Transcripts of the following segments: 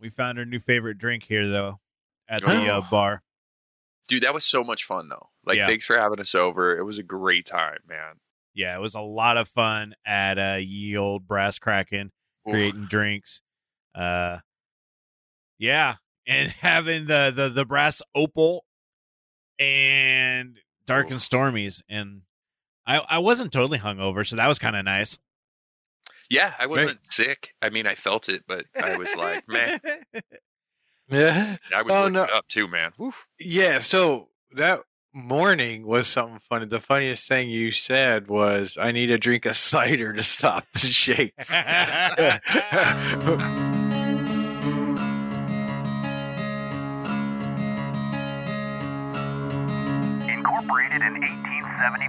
We found our new favorite drink here, though, at the uh, Oh. bar. Dude, that was so much fun though. Like, Yeah. thanks for having us over. It was a great time, man. Yeah, it was a lot of fun at uh, Ye Old Brass Kraken Oof. creating drinks. Uh, yeah, and having the the the brass opal and dark and stormies, and I I wasn't totally hungover, so that was kind of nice. Yeah, I wasn't sick. I mean, I felt it, but I was like, man, Yeah. I was Oh, looking no. up too, man. Oof. Yeah. So that morning was something funny. The funniest thing you said was, I need a drink of cider to stop the shakes.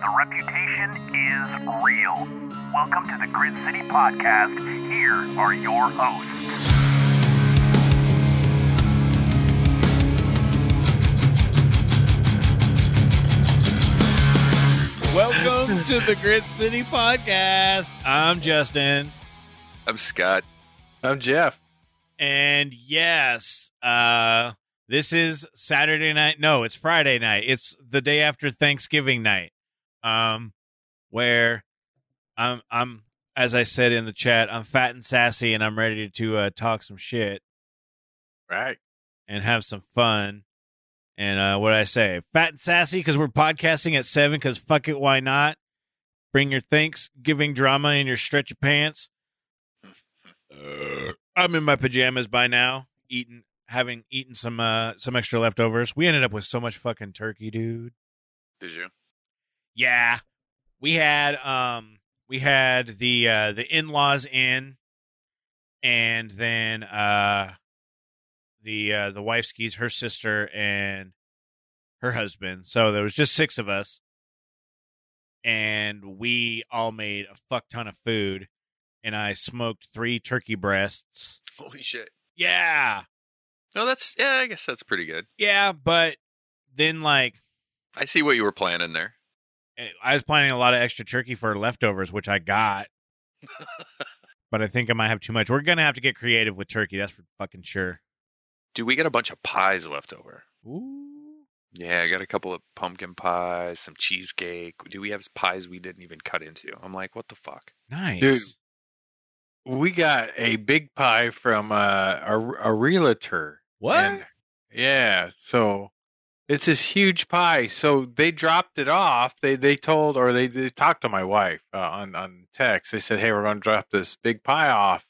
The reputation is real. Welcome to the Grit City Podcast. Here are your hosts. Welcome to the Grit City Podcast. I'm Justin, I'm Scott. I'm Jeff. and yes, uh, this is Saturday night. No, it's Friday night. It's the day after Thanksgiving night. Um, where I'm, I'm, as I said in the chat, I'm fat and sassy, and I'm ready to uh, talk some shit Right. and have some fun. And uh, what I say? Fat and sassy because we're podcasting at seven. Because fuck it, why not? Bring your Thanksgiving drama in your stretchy pants. Uh, I'm in my pajamas by now, eating, having eaten some uh, some extra leftovers. We ended up with so much fucking turkey, dude. Did you? Yeah, we had um we had the uh, the in laws in, and then uh the uh, the wife skis her sister and her husband. So there was just six of us, and we all made a fuck ton of food. And I smoked three turkey breasts. Holy shit. Yeah, No, that's yeah. I guess that's pretty good. yeah, but then like I see what you were planning there. I was planning a lot of extra turkey for leftovers, which I got. but I think I might have too much. We're gonna have to get creative with turkey. That's for fucking sure. Dude, we got a bunch of pies left over. Ooh. Yeah, I got a couple of pumpkin pies, some cheesecake. Do we have pies we didn't even cut into? I'm like, what the fuck? Nice. Dude. We got a big pie from uh, a, a realtor. What? And- yeah. So it's this huge pie. So they dropped it off. They they told or they, they talked to my wife uh, on on text. They said, "Hey, we're going to drop this big pie off."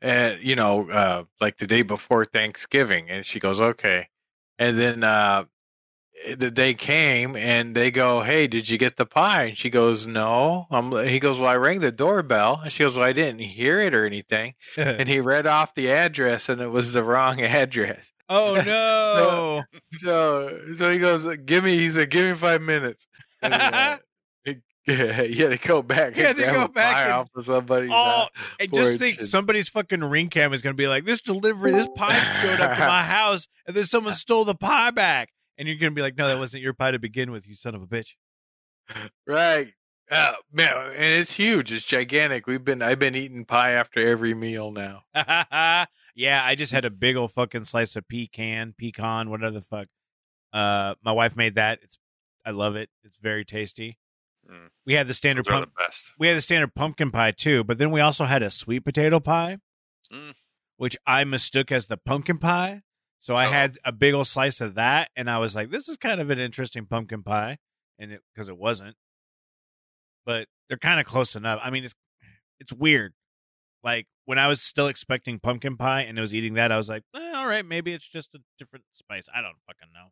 And you know, uh, like the day before Thanksgiving, and she goes, "Okay." And then uh, the day came, and they go, "Hey, did you get the pie?" And she goes, "No." Um, he goes, "Well, I rang the doorbell," and she goes, "Well, I didn't hear it or anything." And he read off the address, and it was the wrong address. Oh no. So, so he goes, "Give me." He said, "Give me five minutes." And, uh, yeah, he had to go back. He had to go back and- somebody's. oh, and just think shit. somebody's fucking ring cam is gonna be like, this delivery, this pie showed up to my house, and then someone stole the pie back. And you're gonna be like, no, that wasn't your pie to begin with, you son of a bitch. right. Uh, man, and it's huge. It's gigantic. We've been. I've been eating pie after every meal now. Yeah, I just had a big old fucking slice of pecan, pecan, whatever the fuck. Uh, my wife made that. It's, I love it. It's very tasty. Mm. We had the standard pump. the best. We had the standard pumpkin pie too, but then we also had a sweet potato pie, Mm. which I mistook as the pumpkin pie. So I Oh. had a big old slice of that, and I was like, "This is kind of an interesting pumpkin pie," and it because it wasn't. But they're kind of close enough. I mean, it's it's weird. Like when I was still expecting pumpkin pie and I was eating that, I was like, eh, "All right, maybe it's just a different spice." I don't fucking know.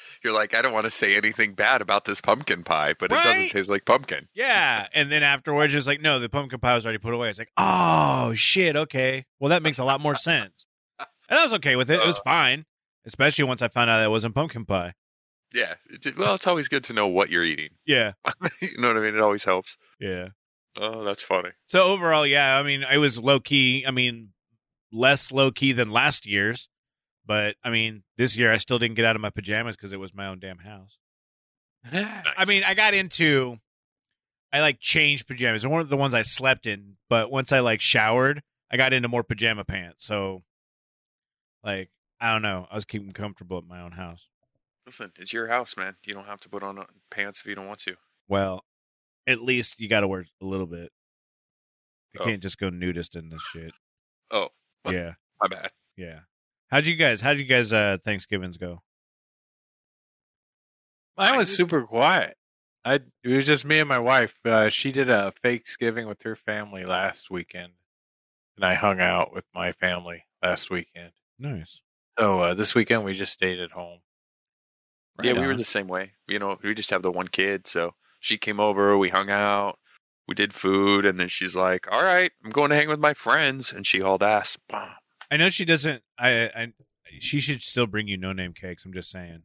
You're like, I don't want to say anything bad about this pumpkin pie, but it doesn't taste like pumpkin. Yeah, and then afterwards, it's like, "No, the pumpkin pie was already put away." It's like, "Oh shit, okay, well that makes a lot more sense." And I was okay with it. It was fine, especially once I found out that it wasn't pumpkin pie. Yeah. Well, it's always good to know what you're eating. Yeah, you know what I mean? It always helps. yeah. Oh, that's funny. So overall, yeah, I mean, I was low key. I mean, less low key than last year's, but I mean, this year I still didn't get out of my pajamas because it was my own damn house. I mean, I got into, I like changed pajamas. One of the ones I slept in, but once I like showered, I got into more pajama pants. So, like, I don't know. I was keeping comfortable at my own house. Listen, it's your house, man. You don't have to put on uh, pants if you don't want to. Well, at least you got to wear a little bit. You Oh. can't just go nudist in this shit. Oh, What? Yeah, my bad. yeah. How'd you guys? How'd you guys? Uh, Thanksgivings go? Mine I was super quiet. I it was just me and my wife. Uh, she did a Thanksgiving with her family last weekend, and I hung out with my family last weekend. Nice. So uh, this weekend we just stayed at home. yeah, Right we were the same way. You know, we just have the one kid, so she came over, we hung out, we did food, and then she's like, "All right, I'm going to hang with my friends," and she hauled ass. I know she doesn't. I, I she should still bring you no name cakes. I'm just saying.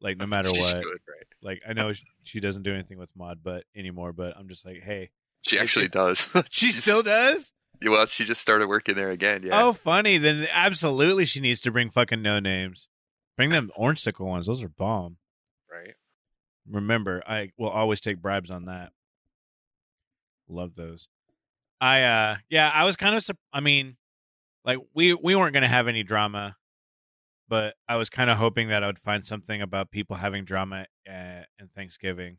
Like no matter She what. should, right? Like I know she, she doesn't do anything with mod, but anymore. But I'm just like, hey, She actually does. she still does. Well, she just started working there again. Yeah. Oh, funny. Then absolutely, she needs to bring fucking no names. Bring them orange sickle ones. Those are bomb. right. Remember, I will always take bribes on that. Love those. I uh yeah, I was kind of I mean, like we we weren't going to have any drama, but I was kind of hoping that I would find something about people having drama uh, in Thanksgiving.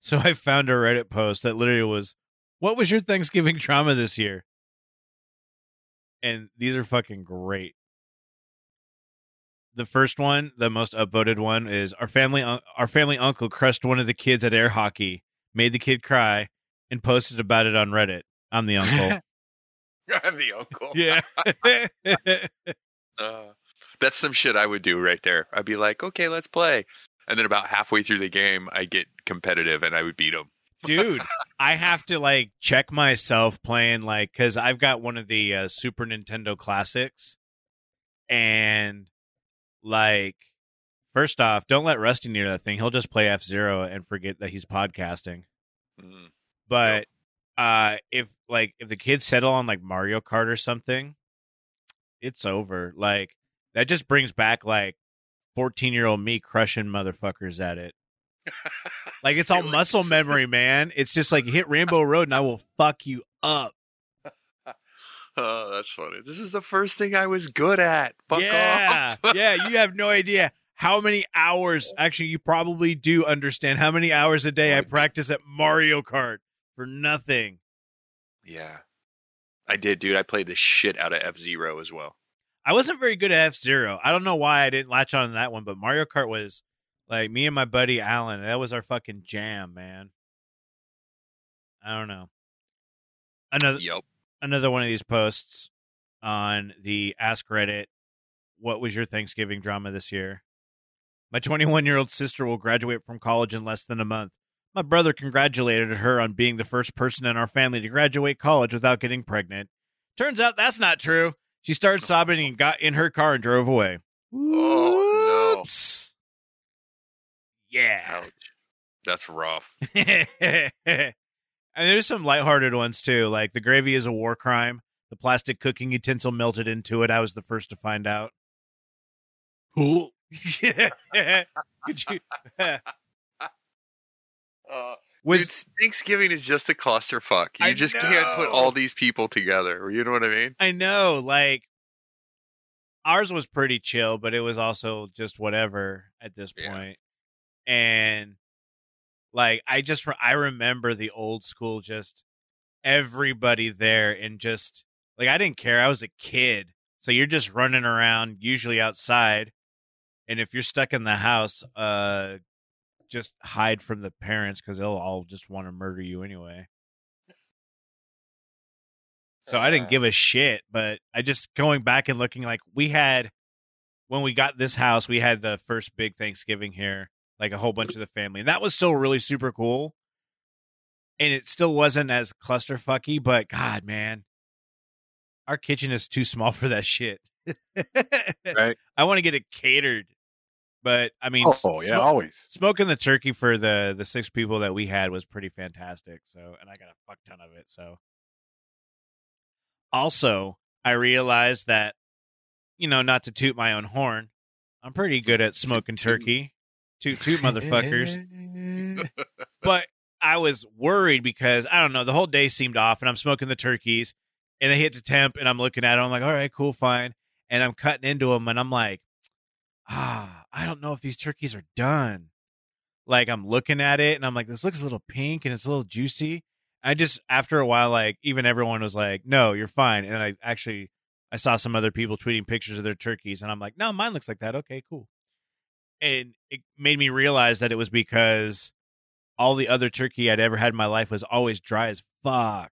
So I found a Reddit post that literally was, "What was your Thanksgiving drama this year?" And these are fucking great. The first one, the most upvoted one, is our family. un- Our family uncle crushed one of the kids at air hockey, made the kid cry, and posted about it on Reddit. I'm the uncle. I'm the uncle. yeah. Uh, that's some shit I would do right there. I'd be like, okay, let's play. And then about halfway through the game, I get competitive and I would beat him. dude i have to like check myself playing like because i've got one of the uh, super nintendo classics and like first off don't let rusty near that thing he'll just play f-zero and forget that he's podcasting Mm. but uh if like if the kids settle on like mario kart or something it's over like that just brings back like 14 year old me crushing motherfuckers at it like it's all muscle memory, man. It's just like hit Rainbow Road and I will fuck you up. Oh, that's funny. This is the first thing I was good at. Fuck yeah, off. yeah. You have no idea how many hours. Actually, you probably do understand how many hours a day I practice at Mario Kart for nothing. yeah. I did, dude. I played the shit out of F Zero as well. I wasn't very good at F Zero. I don't know why I didn't latch on to that one, but Mario Kart was like me and my buddy Alan. That was our fucking jam, man. I don't know. Another Yep. Another one of these posts on the Ask Reddit. What was your Thanksgiving drama this year? My 21 year old sister will graduate from college in less than a month. My brother congratulated her on being the first person in our family to graduate college without getting pregnant. Turns out that's not true. She started sobbing and got in her car and drove away. Oh, no. Yeah. Ouch. That's rough. and there's some lighthearted ones too, like the gravy is a war crime. The plastic cooking utensil melted into it. I was the first to find out. Cool. Could you? Uh, Was dude, Thanksgiving is just a clusterfuck. You I just can't put all these people together. You know what I mean? I know, like ours was pretty chill, but it was also just whatever at this Yeah. point. And like I just I remember the old school just everybody there and just like I didn't care. I was a kid. So you're just running around usually outside. And if you're stuck in the house, uh just hide from the parents cuz they'll all just want to murder you anyway. So I didn't give a shit, but I just going back and looking like we had when we got this house, we had the first big Thanksgiving here, like a whole bunch of the family, and that was still really super cool. And it still wasn't as clusterfucky, but God, man, our kitchen is too small for that shit. Right. I want to get it catered. But I mean, Oh, yeah, always. smoking the turkey for the the six people that we had was pretty fantastic. So, and I got a fuck ton of it. So, also, I realized that, you know, not to toot my own horn, I'm pretty good at smoking turkey. Toot toot, motherfuckers. but I was worried because I don't know, the whole day seemed off, and I'm smoking the turkeys, and they hit the temp, and I'm looking at them, I'm like, all right, cool, fine, and I'm cutting into them, and I'm like, ah, I don't know if these turkeys are done. Like I'm looking at it, and I'm like, this looks a little pink, and it's a little juicy. I just after a while, like even everyone was like, no, you're fine, and I actually I saw some other people tweeting pictures of their turkeys, and I'm like, no, mine looks like that. Okay, cool. And it made me realize that it was because all the other turkey I'd ever had in my life was always dry as fuck.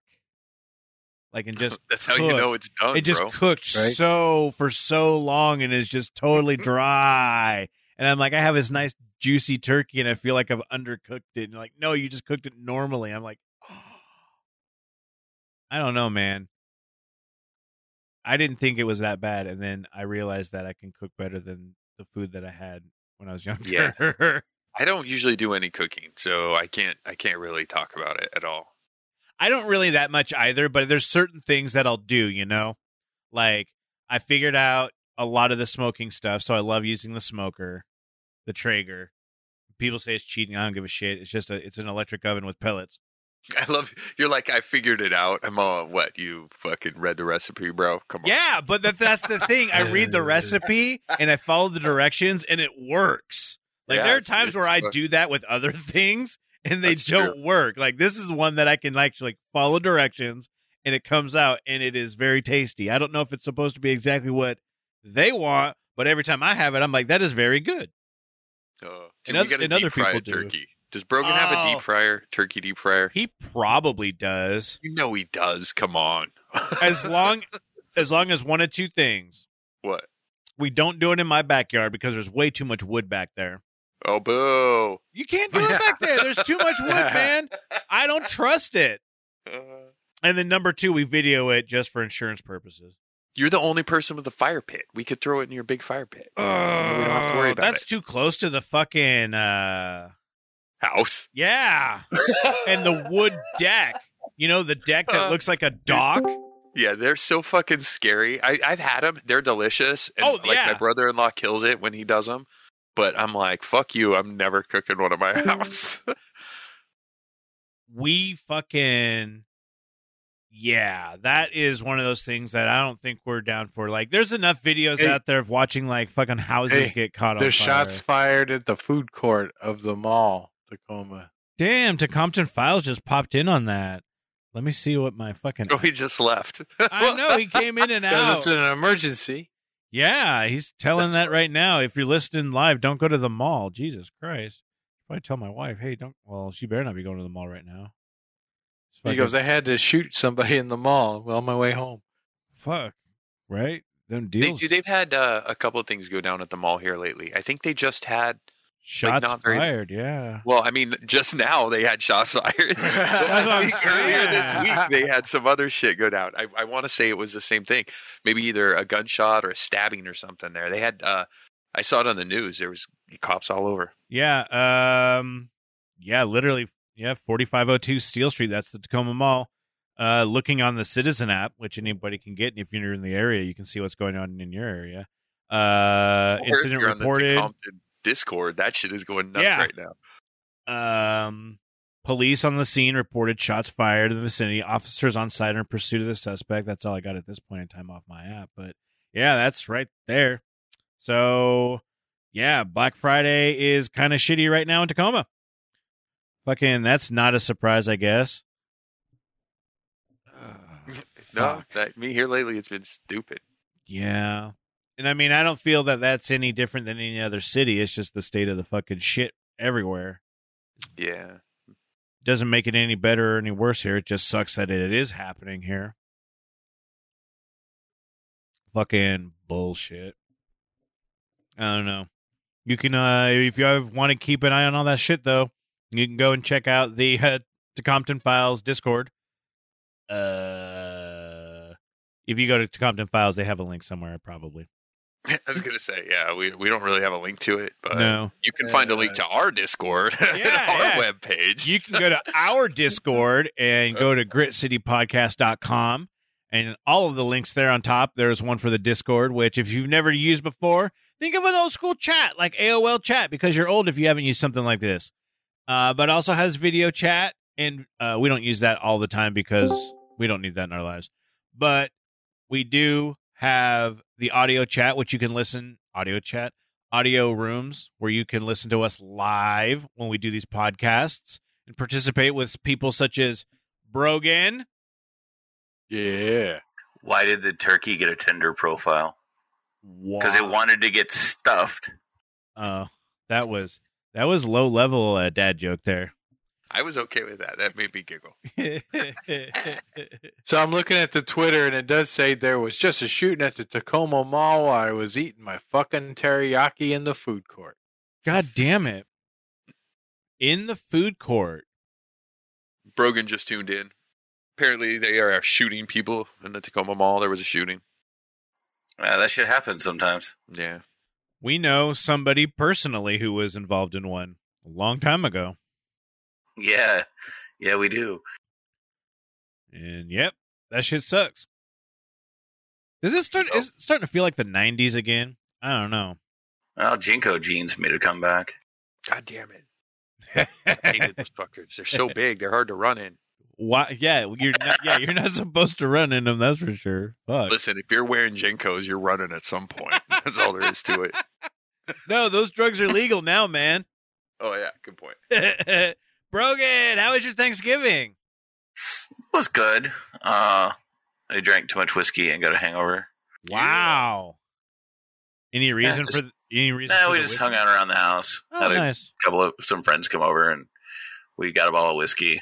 Like and just That's how you know it's done, it just bro. cooked Right. so for so long and is just totally mm-hmm. dry. And I'm like, I have this nice juicy turkey and I feel like I've undercooked it. And like, no, you just cooked it normally. I'm like, I don't know, man. I didn't think it was that bad, and then I realized that I can cook better than the food that I had when I was younger. Yeah. I don't usually do any cooking, so I can't I can't really talk about it at all. I don't really that much either, but there's certain things that I'll do, you know? Like I figured out a lot of the smoking stuff, so I love using the smoker, the Traeger. People say it's cheating. I don't give a shit. It's just a it's an electric oven with pellets. I love you're like I figured it out. I'm all what you fucking read the recipe, bro. Come on. Yeah, but that, that's the thing. I read the recipe and I follow the directions and it works. Like Yeah, there are times where I do that with other things and they don't work. Like this is one that I can actually follow directions and it comes out and it is very tasty. I don't know if it's supposed to be exactly what they want, but every time I have it, I'm like, that is very good. Uh, And dude, oth- we a and other people do. turkey. Does Brogan have a Oh. deep fryer, turkey deep fryer? He probably does. You know he does. Come on. As long as long as one of two things. what? We don't do it in my backyard because there's way too much wood back there. Oh boo. You can't do it back there. There's too much wood, man. I don't trust it. Uh, And then number two, we video it just for insurance purposes. you're the only person with a fire pit. We could throw it in your big fire pit. we don't have to worry about That's it. too close to the fucking uh House. yeah. And the wood deck. You know, the deck that Uh, looks like a dock. Yeah, they're so fucking scary. I, I've had them. They're delicious. And Oh, like yeah. my brother-in-law kills it when he does them. But I'm like, fuck you. I'm never cooking one at my house. We fucking yeah, that is one of those things that I don't think we're down for. Like, there's enough videos Hey. out there of watching like fucking houses Hey, get caught on There's fire. shots fired at the food court of the mall, Tacoma. Damn, Compton Files just popped in on that. Let me see what my fucking. oh, he just left. I know he came in and Because out. it's an emergency. Yeah, he's telling That's that right now. If you're listening live, don't go to the mall. Jesus Christ! Probably tell my wife, hey, don't. Well, she better not be going to the mall right now. It's He goes, I had to shoot somebody in the mall on my way home. fuck, right? Them They, deals. dude, they've had uh, a couple of things go down at the mall here lately. I think they just had. Shots very- fired. Yeah. Well, I mean, just now they had shots fired. But what I I'm earlier this week they had some other shit go down. I, I want to say it was the same thing. Maybe either a gunshot or a stabbing or something. There, they had. uh I saw it on the news. There was cops all over. Yeah. Um. Yeah. Literally. Yeah. Forty five oh two Steele Street. That's the Tacoma Mall. Uh, looking on the Citizen app, which anybody can get, and if you're in the area, you can see what's going on in your area. Uh, Or incident you're on the reported. Compton Discord. That shit is going nuts Yeah. right now. Um, police on the scene reported shots fired in the vicinity. Officers on site are in pursuit of the suspect. That's all I got at this point in time off my app. But yeah, that's right there. So yeah, Black Friday is kind of shitty right now in Tacoma. Fucking, that's not a surprise, I guess. No, that me here lately. It's been stupid. Yeah. And I mean, I don't feel that that's any different than any other city. It's just the state of the fucking shit everywhere. Yeah. doesn't make it any better or any worse here. It just sucks that it is happening here. Fucking bullshit. I don't know. You can, uh, if you want to keep an eye on all that shit, though, you can go and check out the uh, Compton Files Discord. Uh, if you go to Compton Files, they have a link somewhere, probably. I was gonna say, yeah, we we don't really have a link to it, but no. you can find a link to our Discord Yeah, and our yeah. webpage. You can go to our Discord and go to gritcitypodcast.com and all of the links there on top. There's one for the Discord, which if you've never used before, think of an old school chat like AOL chat because you're old if you haven't used something like this. Uh, but also has video chat, and uh, we don't use that all the time because we don't need that in our lives. But we do have the audio chat, which you can listen audio chat, audio rooms where you can listen to us live when we do these podcasts and participate with people such as Brogan. Yeah. Why did the turkey get a Tinder profile? Because it wanted to get stuffed. Oh, that was that was low level uh, dad joke there. I was okay with that. That made me giggle. So I'm looking at the Twitter, and it does say there was just a shooting at the Tacoma Mall while I was eating my fucking teriyaki in the food court. God damn it! In the food court. Brogan just tuned in. Apparently, they are shooting people in the Tacoma Mall. There was a shooting. Uh, that shit happens sometimes. Yeah. We know somebody personally who was involved in one a long time ago. Yeah, yeah, we do. And yep, that shit sucks. Does it start? Oh. Is it starting to feel like the '90s again? I don't know. Well, JNCO jeans made a comeback. God damn it. I hated those fuckers. They're so big. They're hard to run in. Why? Yeah, you're not, yeah, you're not supposed to run in them. That's for sure. Fuck. Listen, if you're wearing JNCOs, you're running at some point. That's all there is to it. No, those drugs are legal now, man. Oh, yeah. Good point. Brogan, how was your Thanksgiving? It was good. Uh, I drank too much whiskey and got a hangover. Wow. Any reason just- for any reason? Nah, we just whiskey? hung out around the house. Oh, Had a nice, couple of some friends come over and we got a bottle of whiskey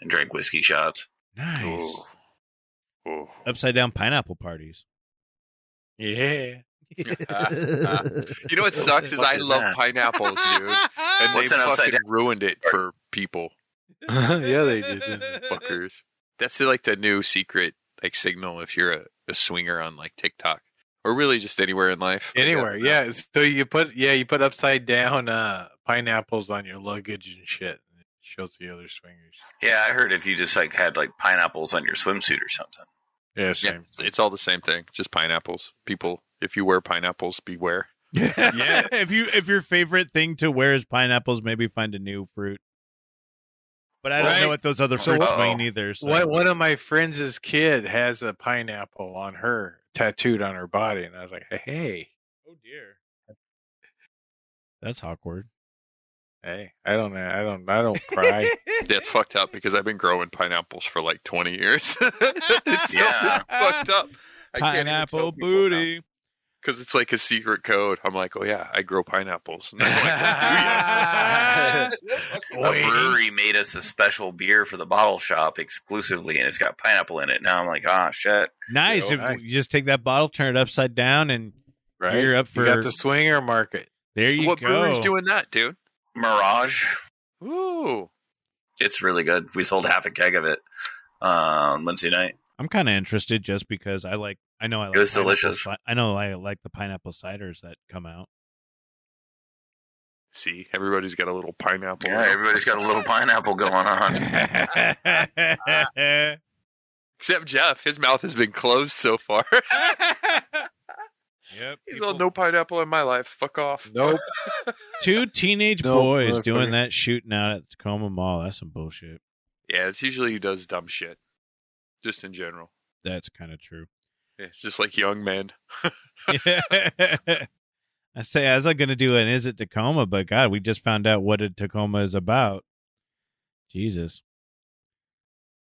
and drank whiskey shots. nice. Ooh. Ooh. Upside down pineapple parties. Yeah. You know what sucks is What I is love that? pineapples, dude. And What's they an fucking down? ruined it for people. yeah, they did. Fuckers. That's like the new secret like signal if you're a, a swinger on like TikTok. Or really just anywhere in life. Anywhere, yeah. So you put yeah, you put upside down uh pineapples on your luggage and shit. and It shows the other swingers. Yeah, I heard if you just like had like pineapples on your swimsuit or something. Yeah, Yeah, same. it's all the same thing. Just pineapples. People, if you wear pineapples, beware. yeah. if you if your favorite thing to wear is pineapples, maybe find a new fruit. But I don't Right. know what those other fruits what- mean either. So. One one of my friends' kid has a pineapple on her tattooed on her body, and I was like, hey, hey, Oh dear. That's awkward. hey, I don't, know. I don't, I don't cry. That's fucked up because I've been growing pineapples for like 20 years. it's so Yeah. fucked up. I Pineapple booty. Because it's like a secret code. I'm like, oh yeah, I grow pineapples. And I'm like, "Do ya?" A brewery made us a special beer for the bottle shop exclusively, and it's got pineapple in it. Now I'm like, ah, shit. Nice. Yo, If nice. you just take that bottle, turn it upside down, and right? You're up You got the swinger market. there you what go. brewery's doing that, dude? Mirage. Ooh. It's really good. We sold half a keg of it uh, on Wednesday night. I'm kind of interested just because I like. I know I like. was delicious. ci- I know I like the pineapple ciders that come out. See, everybody's got a little pineapple. Yeah, everybody's got a little pineapple going on. Except Jeff. His mouth has been closed so far. yep. He's all no pineapple in my life. Fuck off. Nope. Two teenage No, boys motherfucker. doing that shooting out at Tacoma Mall. That's some bullshit. Yeah, it's usually he does dumb shit. Just in general. That's kind of true. Yeah, it's just like young men. I say I was like going to do an is it Tacoma, but God, we just found out what a Tacoma is about. Jesus.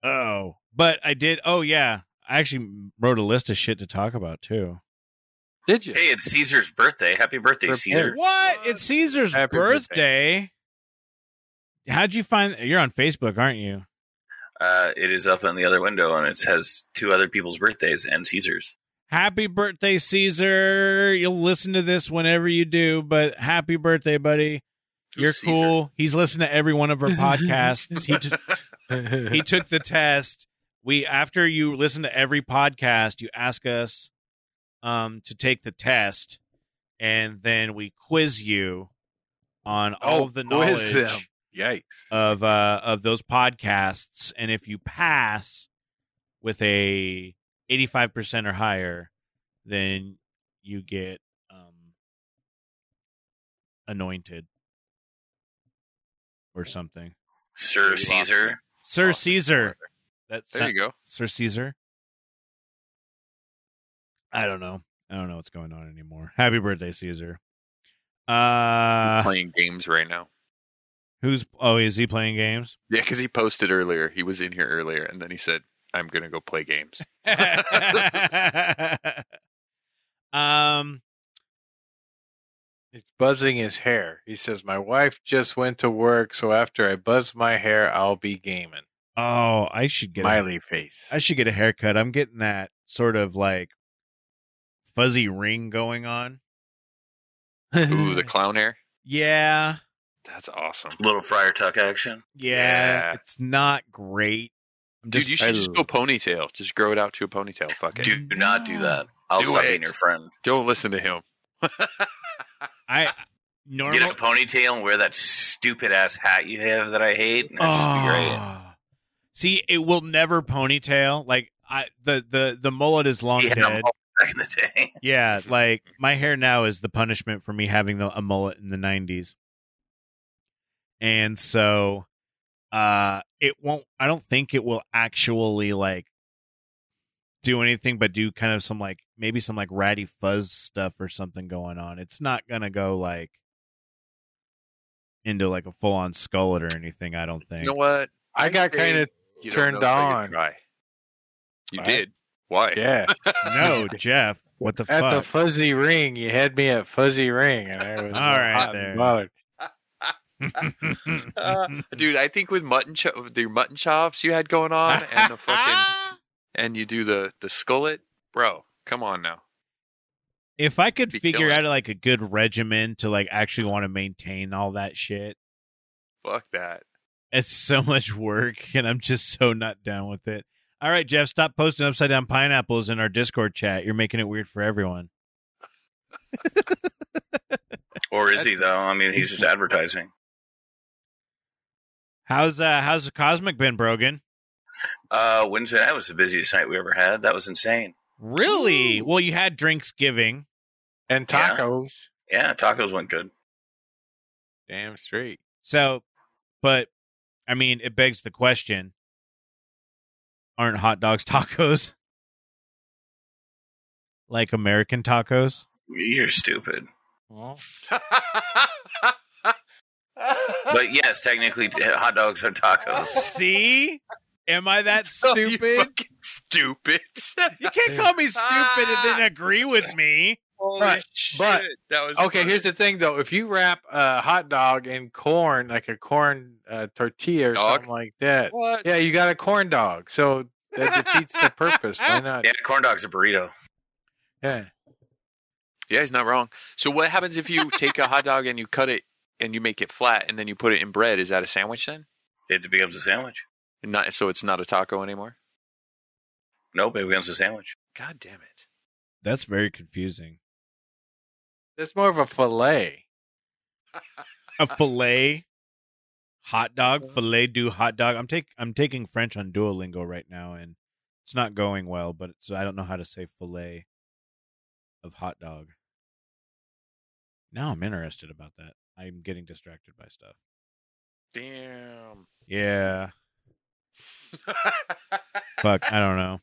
Oh, but I did. Oh yeah, I actually wrote a list of shit to talk about too. Did you? hey, it's Ceezer's birthday. Happy birthday, Birthday. Ceezer. What? It's Ceezer's Happy birthday. How'd you find? You're on Facebook, aren't you? Uh, it is up in the other window, and it has two other people's birthdays and Ceezer's. Happy birthday, Ceezer. You'll listen to this whenever you do, but happy birthday, buddy. You're Ceezer? cool. He's listened to every one of our podcasts. he t- he took the test. We after you listen to every podcast, you ask us um to take the test and then we quiz you on all Oh, of the quiz knowledge them. Yikes. of uh of those podcasts. And if you pass with a 85% or higher then you get um anointed or something. Sir Ceezer. sir Ceezer. That's There you go. sir Ceezer? I don't know. I don't know what's going on anymore. Happy birthday Ceezer. Uh playing games right now. Who's oh is he playing games Yeah, because he posted earlier. He was in here earlier, and then he said, "I'm gonna go play games." um It's buzzing his hair. He says, My wife just went to work, so after I buzz my hair, I'll be gaming. oh i should get a, Smiley face. i should get a haircut i'm getting that sort of like fuzzy ring going on Ooh, the clown hair. yeah That's awesome, Little Friar Tuck action. yeah, Yeah. it's not great I'm dude. just- You should just go ponytail. Just grow it out to a ponytail. Fuck it. Do not do that. I'll Do stop it. being your friend. Don't listen to him. i Get a ponytail and wear that stupid ass hat you have that I hate, and it'll just be great. Oh. See, it will never ponytail. Like I, the the the mullet is long He had a dead. mullet back in the day. Yeah, like my hair now is the punishment for me having the, a mullet in the '90s, and so uh, it won't. I don't think it will actually like do anything, but do kind of some like maybe some like ratty fuzz stuff or something going on. It's not gonna go like into like a full on skullet or anything. I don't think. You know what? I got kind of, Turned know till you on. You What? did. Why? yeah. no, Jeff. What the At fuck? the fuzzy ring, you had me at fuzzy ring, and I was All right, hot there. bothered. Uh, dude, I think with mutton cho- the mutton chops you had going on and the fucking and you do the the skullet, bro. Come on now. if I could Be figure killing. out like a good regimen to like actually want to maintain all that shit, Fuck that. it's so much work, and I'm just so not down with it. All right, Jeff, stop posting upside down pineapples in our Discord chat. You're making it weird for everyone. Or is he though? I mean, he's just advertising. How's uh how's the cosmic been, Brogan? Uh, Wednesday night was the busiest night we ever had. That was insane. Really? Well, you had drinks giving. And Yeah. tacos. Yeah, tacos went good. Damn straight. So, but I mean, it begs the question: Aren't hot dogs tacos like American tacos? You're stupid. Well, But yes, technically, t- hot dogs are tacos. See, am I that you stupid? stupid. You can't call me stupid and then agree with me. Holy But- shit. but- that was okay, funny. here's the thing though. If you wrap a hot dog in corn, like a corn uh, tortilla or Dog? something like that, what? yeah, you got a corn dog. So that defeats the purpose. Why not? Yeah, corn dog's a burrito. Yeah. Yeah, he's not wrong. So what happens if you take a hot dog and you cut it and you make it flat and then you put it in bread? Is that a sandwich then? It becomes a sandwich. Not so it's not a taco anymore. Nope, it becomes a sandwich. God damn it! That's very confusing. That's more of a fillet. A fillet hot dog, fillet do hot dog. I'm take I'm taking French on Duolingo right now, and it's not going well. But so I don't know how to say fillet of hot dog. Now I'm interested about that. I'm getting distracted by stuff. Damn. Yeah, fuck. I don't know.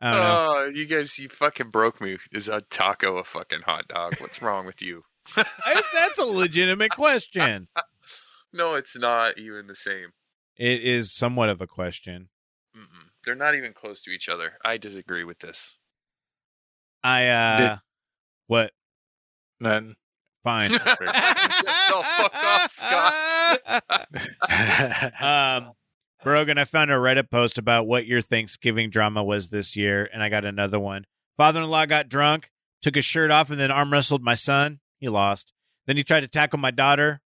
I don't know. oh, you guys, you fucking broke me. Is a taco a fucking hot dog? What's wrong with you? I- that's a legitimate question. No, it's not even the same. It is somewhat of a question. Mm-mm. They're not even close to each other. I disagree with this. I uh, Did- what? Then Fine. Oh, fuck off, Scott. um, Brogan, I found a Reddit post about what your Thanksgiving drama was this year, and I got another one. Father-in-law got drunk, took his shirt off, and then arm wrestled my son. He lost. Then he tried to tackle my daughter,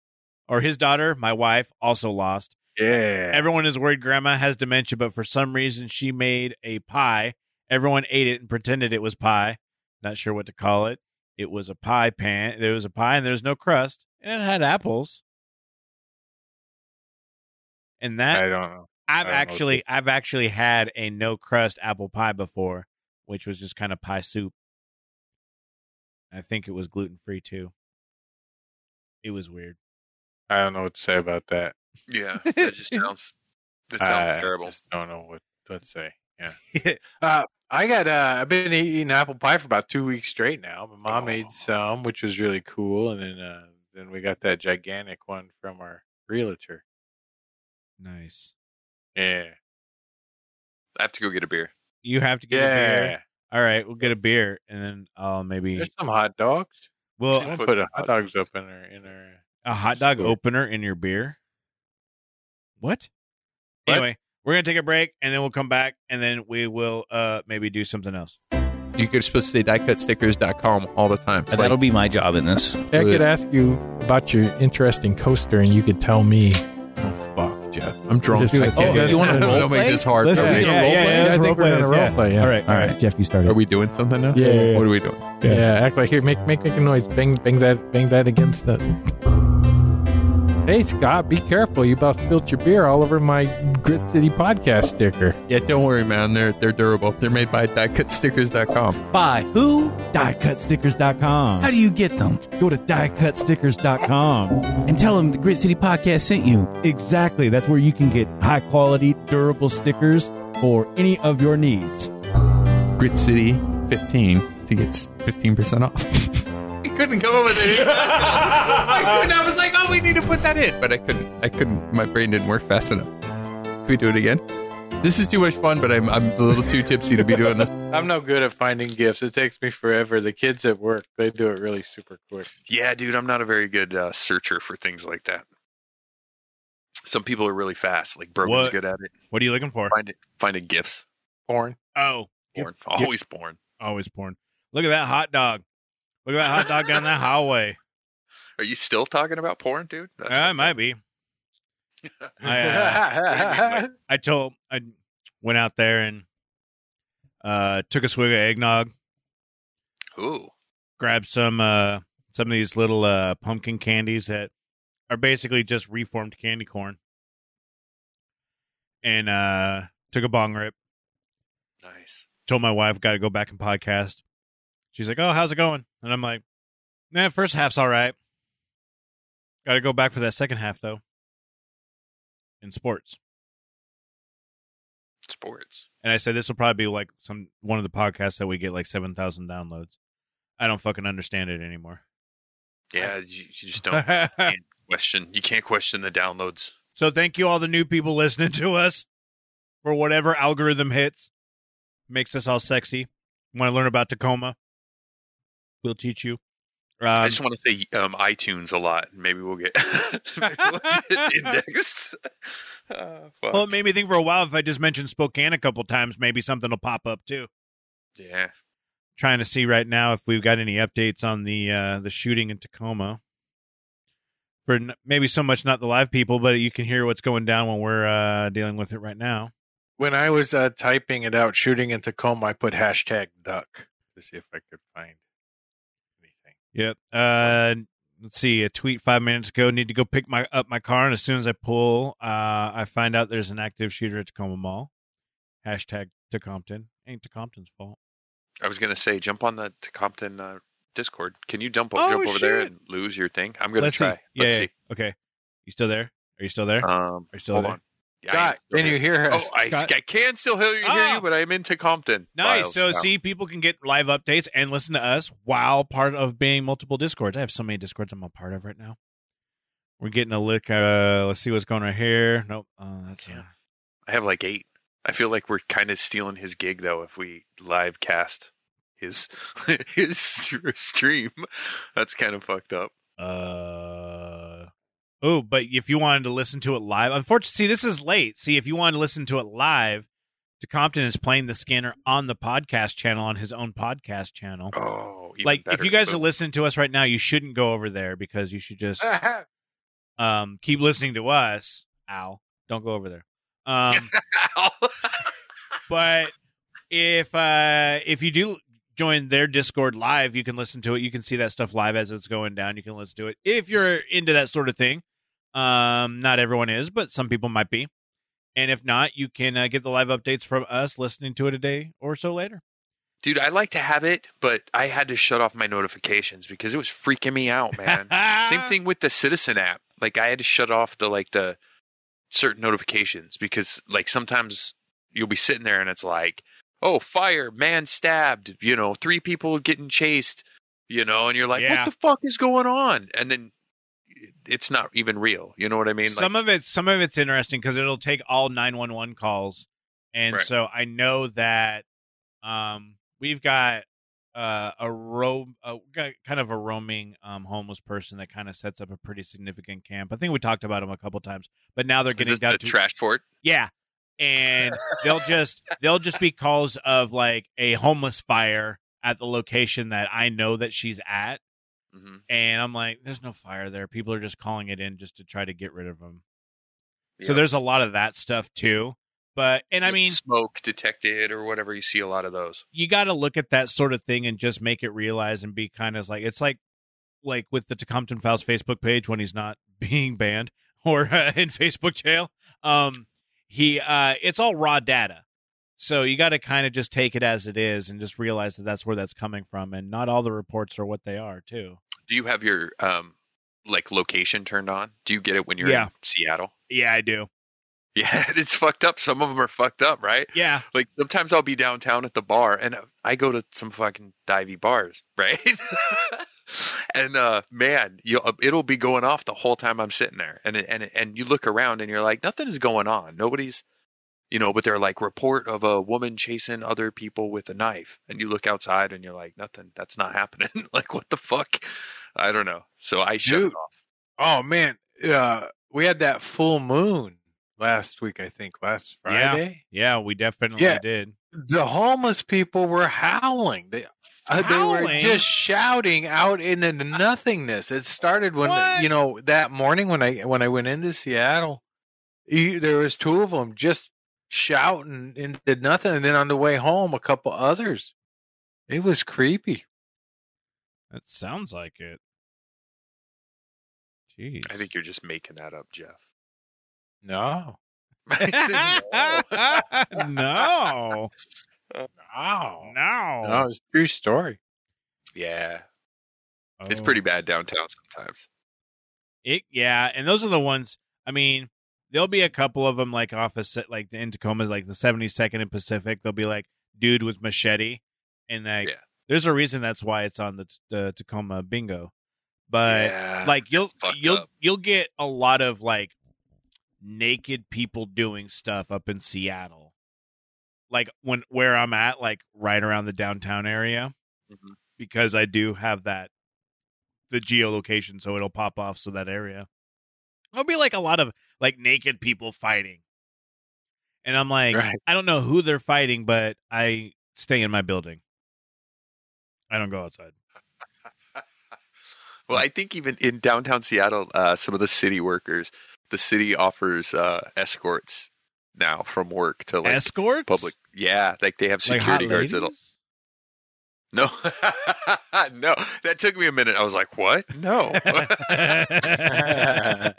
or his daughter, my wife, also lost. yeah. Everyone is worried grandma has dementia, but for some reason she made a pie. Everyone ate it and pretended it was pie. Not sure what to call it. It was a pie pan. There was a pie and there was no crust, and it had apples. And that I don't know. I've don't know actually I've actually had a no crust apple pie before, which was just kind of pie soup. I think it was gluten free too. It was weird. I don't know what to say about that. Yeah, that just sounds. That sounds I terrible. just don't know what what to say. Yeah. uh, I got. Uh, I've been eating apple pie for about two weeks straight now. My mom Oh. made some, which was really cool, and then uh, then we got that gigantic one from our realtor. Nice. Yeah. I have to go get a beer. You have to get a beer. All right, we'll get a beer, and then I'll maybe There's some hot dogs. well I'm put put a hot hot dogs up in our in our. a hot dog Sure. opener in your beer. What? What? Anyway, we're gonna take a break, and then we'll come back, and then we will uh maybe do something else. You could supposed to say diecutstickers.com all the time. Like, that'll be my job in this. I could ask you about your interesting coaster, and you could tell me. oh, fuck, Jeff. I'm drunk. Just do I it. Oh, you wanna don't role make this hard Let's for do me. it. Yeah, yeah, yeah, I let's think role we're play gonna this, role yeah. play. Yeah. All right, All right, Jeff, you started. Are we doing something now? Yeah, yeah, yeah. What are we doing? Yeah. act like here. Make make make a noise. Bang bang that bang that against the. Hey Scott, be careful! You about spilled your beer all over my Grit City podcast sticker. Yeah, don't worry, man. They're they're durable. They're made by diecutstickers.com. By who? diecutstickers.com. How do you get them? go to diecutstickers.com? And tell them the Grit City Podcast sent you. Exactly. That's where you can get high quality, durable stickers for any of your needs. Grit City 15 to get 15% off. I couldn't come up with it. I couldn't. I was like, oh, we need to put that in. But I couldn't. I couldn't. My brain didn't work fast enough. Can we do it again? This is too much fun, but I'm, I'm a little too tipsy to be doing this. I'm no good at finding gifts. It takes me forever. The kids at work, they do it really super quick. Yeah, dude, I'm not a very good uh, searcher for things like that. Some people are really fast. Like Brogan's What? good at it. What are you looking for? Finding finding gifts. Porn. Oh, Porn. Gift- Always porn. always porn. Look at that hot dog. Look at that hot dog down that hallway. Are you still talking about porn, dude? That's it fucked might be. I, uh, I told I went out there and uh took a swig of eggnog, Ooh. grabbed some uh some of these little uh pumpkin candies that are basically just reformed candy corn. And uh took a bong rip. Nice. Told my wife gotta go back and podcast. She's like, Oh, how's it going? And I'm like, Nah, first half's all right. Gotta go back for that second half though. In sports. Sports. And I said this will probably be like some one of the podcasts that we get like seven thousand downloads. I don't fucking understand it anymore. Yeah, you, you just don't question. You can't question the downloads. so thank you all the new people listening to us for whatever algorithm hits. Makes us all sexy. Want to learn about Tacoma? We'll teach you. I Um, just want to say um, iTunes a lot. Maybe we'll get, maybe we'll get indexed. Uh, fuck. well, it made me think for a while if I just mentioned Spokane a couple times, maybe something will pop up too. yeah. Trying to see right now if we've got any updates on the uh, the shooting in Tacoma. For n- maybe so much not the live people, but you can hear what's going down when we're uh, dealing with it right now. when I was uh, typing it out, shooting in Tacoma, I put hashtag duck to see if I could find anything. Yep. Uh, let's see. A tweet five minutes ago. Need to go pick my up my car, and as soon as I pull, uh, I find out there's an active shooter at Tacoma Mall. Hashtag to Compton. Ain't to Compton's fault. I was gonna say, jump on the Compton uh, Discord. Can you jump Oh, jump over there and lose your thing? I'm gonna Let's try. see. Yeah, Let's yeah. see. Okay. You still there? Are you still there? Um, Are you still hold there? on. Yeah, I am Scott, still can here. you hear her? Oh, I, Scott? I can still hear you, hear Ah. you, but I'm into Compton. Nice. files So now. see, people can get live updates and listen to us while part of being multiple discords. I have so many discords I'm a part of right now. We're getting a look. Uh, let's see what's going on here. Nope. Uh, that's Yeah. uh, I have like eight. I feel like we're kind of stealing his gig though if we live cast his his stream. That's kind of fucked up. Uh oh, but if you wanted to listen to it live, unfortunately, see this is late. See, if you wanted to listen to it live, to Compton is playing the scanner on the podcast channel on his own podcast channel. Oh, even like if you guys are listening to us right now, you shouldn't go over there because you should just um keep listening to us. Ow, don't go over there. Um, but if uh if you do join their Discord live, you can listen to it. You can see that stuff live as it's going down. You can listen to it if you're into that sort of thing. Um, not everyone is, but some people might be. And if not, you can uh, get the live updates from us listening to it a day or so later. Dude, I like to have it, but I had to shut off my notifications because it was freaking me out, man. Same thing with the Citizen app. Like I had to shut off the like the certain notifications because like sometimes you'll be sitting there and it's like, "Oh, fire, man stabbed, you know, three people getting chased." You know, and you're like, Yeah. "What the fuck is going on?" And then it's not even real. You know what I mean? some of it, some of it's interesting because it'll take all 911 calls and Right. so i know that um we've got uh a ro uh, kind of a roaming um homeless person that kind of sets up a pretty significant camp i think we talked about him a couple times but now they're getting down the to trash port. yeah and they'll just they'll just be calls of like a homeless fire at the location that i know that she's at hmm and i'm like there's no fire there people are just calling it in just to try to get rid of them so there's a lot of that stuff too. But and I mean, smoke detected or whatever. You see a lot of those. you got to look at that sort of thing and just make it realize and be kind of like it's like like with the Tacompton Files Facebook page when he's not being banned or uh, in Facebook jail. Um, he uh, it's all raw data. So you got to kind of just take it as it is and just realize that that's where that's coming from, and not all the reports are what they are too. Do you have your um like location turned on? Do you get it when you're Yeah. in Seattle? Yeah, I do. Yeah, it's fucked up. Some of them are fucked up, right? Yeah, Like sometimes I'll be downtown at the bar, and I go to some fucking divey bars, right? and uh, man, you it'll be going off the whole time I'm sitting there, and and and you look around and you're like, nothing is going on. Nobody's, you know, but they're like report of a woman chasing other people with a knife, and you look outside and you're like, nothing. That's not happening. like what the fuck? I don't know. So I shut Dude. it off. Oh man, uh, we had that full moon last week. I think last Friday. yeah, we definitely Yeah. did. The homeless people were howling. They, uh, they were just shouting out into nothingness. It started when What? you know that morning when I when I went into Seattle. You, there was two of them just shouting and did nothing, and then on the way home, a couple others. It was creepy. That sounds like it. Jeez. I think you're just making that up, Jeff. No, no. no. no, No. It's a true story. Yeah, it's Oh. pretty bad downtown sometimes. It, yeah, and those are the ones. I mean, there'll be a couple of them like off of like in Tacoma, like the 72nd and Pacific. They'll be like dude with machete, and like Yeah. there's a reason that's why it's on the, the Tacoma bingo. But yeah. like you'll you'll up. you'll get a lot of like naked people doing stuff up in Seattle. Like when where I'm at, like right around the downtown area, Mhm. because I do have that the geolocation, so it'll pop off so that area. It'll be like a lot of like naked people fighting, and I'm like, Right. I don't know who they're fighting, but I stay in my building. I don't go outside. Well, I think even in downtown Seattle, uh, some of the city workers, the city offers uh, escorts now from work to like Escorts, public. Yeah, like they have security hot guards. That'll? No, no. That took me a minute. I was like, what? No,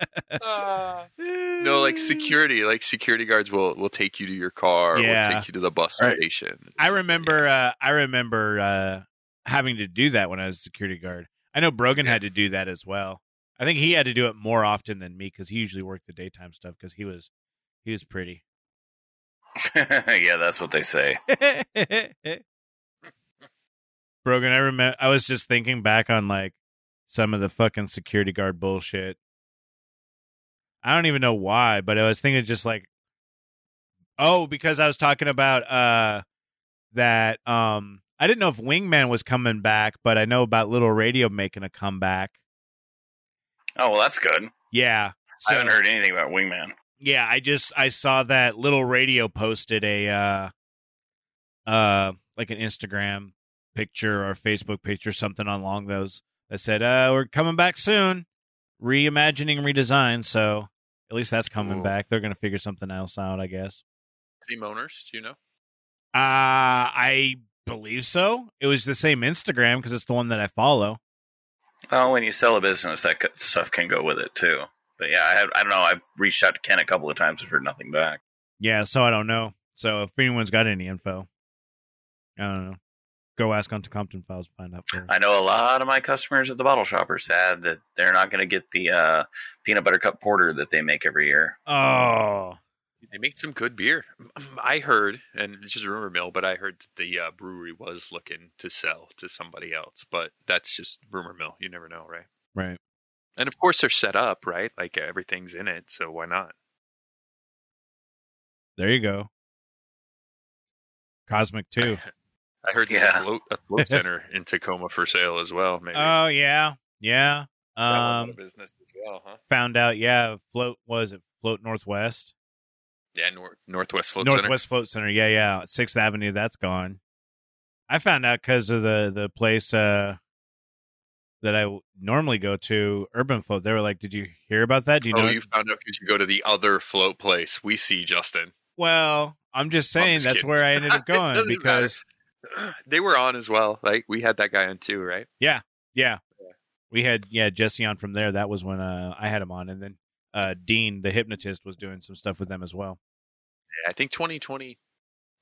no. Like security, like security guards will will take you to your car. Yeah. will take you to the bus Right. station. I remember. Uh, I remember uh, having to do that when I was a security guard. I know Brogan Yeah. had to do that as well. I think he had to do it more often than me because he usually worked the daytime stuff because he was he was pretty. yeah, that's what they say. Brogan, I remember. I was just thinking back on like some of the fucking security guard bullshit. I don't even know why, but I was thinking just like, oh, because I was talking about uh that um I didn't know if Wingman was coming back, but I know about Little Radio making a comeback. Oh well, that's good. Yeah, I haven't heard anything about Wingman. Yeah, I just I saw that Little Radio posted a uh uh like an Instagram picture or Facebook picture, something along those that said, uh, we're coming back soon. Reimagining redesign, so at least that's coming Ooh. back. They're gonna figure something else out, I guess. Sea Moaners, do you know? Uh I believe so. It was the same Instagram because it's the one that I follow. Well, when you sell a business, that stuff can go with it too. But yeah, I, have, I don't know. I've reached out to Ken a couple of times and heard nothing back. Yeah, so I don't know. So if anyone's got any info, I don't know. Go ask on Tacompton Files to find out for us. I know a lot of my customers at the bottle shop are sad that they're not going to get the uh, peanut butter cup porter that they make every year. Oh, They make some good beer. I heard, and it's just a rumor mill, but I heard that the uh, brewery was looking to sell to somebody else. But that's just rumor mill. You never know, right? right. And of course, they're set up, right? Like everything's in it, so why not? There you go. Cosmic too. I heard there's Yeah. a float, a float center in Tacoma for sale as well. Maybe Oh yeah, yeah. That one out Um, business as well, huh? found out. Yeah, float was it float Northwest, Yeah, nor- Northwest Float Northwest Float Center. Yeah, yeah. Sixth Avenue. That's gone. I found out because of the the place uh, that I normally go to, Urban Float. They were like, "Did you hear about that? Do you Center. know?" Oh, it?" you found out because you go to the other float place. We see Justin. Well, I'm just saying just that's kidding. where I ended up going doesn't because they were on as well. Like we had that guy on too, right? yeah, Yeah. we had yeah Jesse on from there. That was when uh, I had him on, and then uh, Dean, the hypnotist, was doing some stuff with them as well. Yeah, I think 2020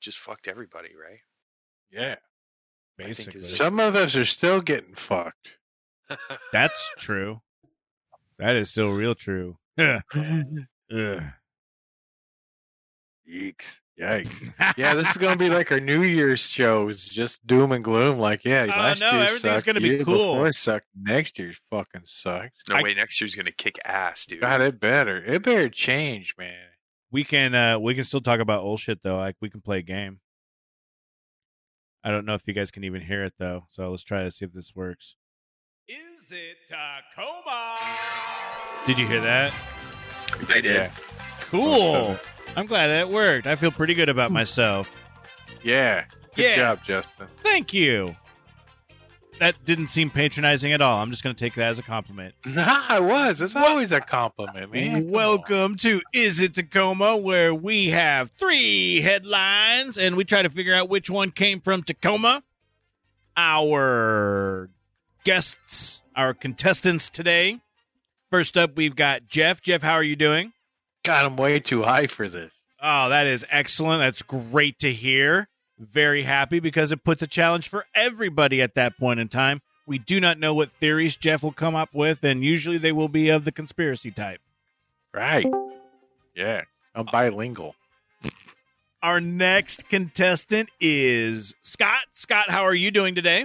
just fucked everybody, right? Yeah. Basically, Some of us are still getting fucked. that's true. That is still real true. Ugh. Ugh. Yeeks. Yikes. Yeah, this is going to be like our New Year's shows, just doom and gloom. Like, yeah, Oh, last no, year everything's sucked. gonna be year cool. Before sucked. Next year's fucking sucks. no I- way, next year's gonna kick ass, dude. God, it better. It better change, man. we can uh we can still talk about old shit though. Like we can play a game. I don't know if you guys can even hear it though. So let's try to see if this works. Is it Tacoma? Did you hear that? I did. Yeah. Cool. I'm glad that worked. I feel pretty good about myself. Yeah. Good Yeah. job, Justin. Thank you. That didn't seem patronizing at all. I'm just going to take that as a compliment. Nah, it was. It's always a compliment, man. On. Welcome to Is It Tacoma, where we have three headlines and we try to figure out which one came from Tacoma. Our guests, our contestants today. First up, we've got Jeff. Jeff, how are you doing? God, I'm way too high for this. Oh, that is excellent. That's great to hear. Very happy because it puts a challenge for everybody at that point in time. We do not know what theories Jeff will come up with, and usually they will be of the conspiracy type. Right. Yeah. Oh. I'm bilingual. Our next contestant is Scott. Scott, how are you doing today?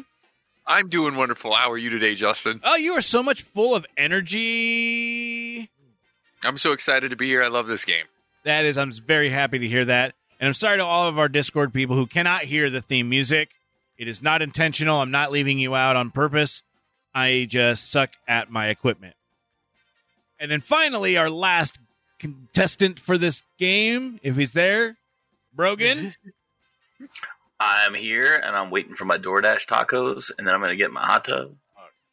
I'm doing wonderful. How are you today, Justin? Oh, you are so much full of energy. I'm so excited to be here. I love this game. That is, I'm very happy to hear that. And I'm sorry to all of our Discord people who cannot hear the theme music. It is not intentional. I'm not leaving you out on purpose. I just suck at my equipment. And then finally, our last contestant for this game, if he's there, Brogan. I'm here and I'm waiting for my DoorDash tacos, and then I'm going to get my hot tub.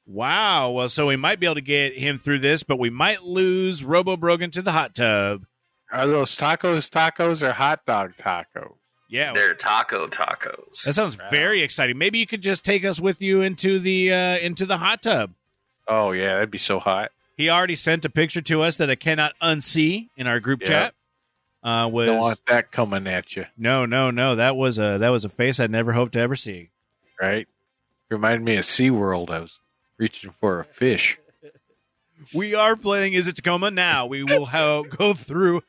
Wow. Well, so we might be able to get him through this, but we might lose Robo Brogan to the hot tub. Are those tacos tacos or hot dog tacos? Yeah. They're taco tacos. That sounds very exciting. Maybe you could just take us with you into the uh, into the hot tub. Oh, yeah. That'd be so hot. He already sent a picture to us that I cannot unsee in our group Yeah. chat. Uh, was Don't want that coming at you, no, no, no. That was a that was a face I never hoped to ever see. right? Reminded me of SeaWorld. I was reaching for a fish. We are playing Is It Tacoma now. We will ha- go through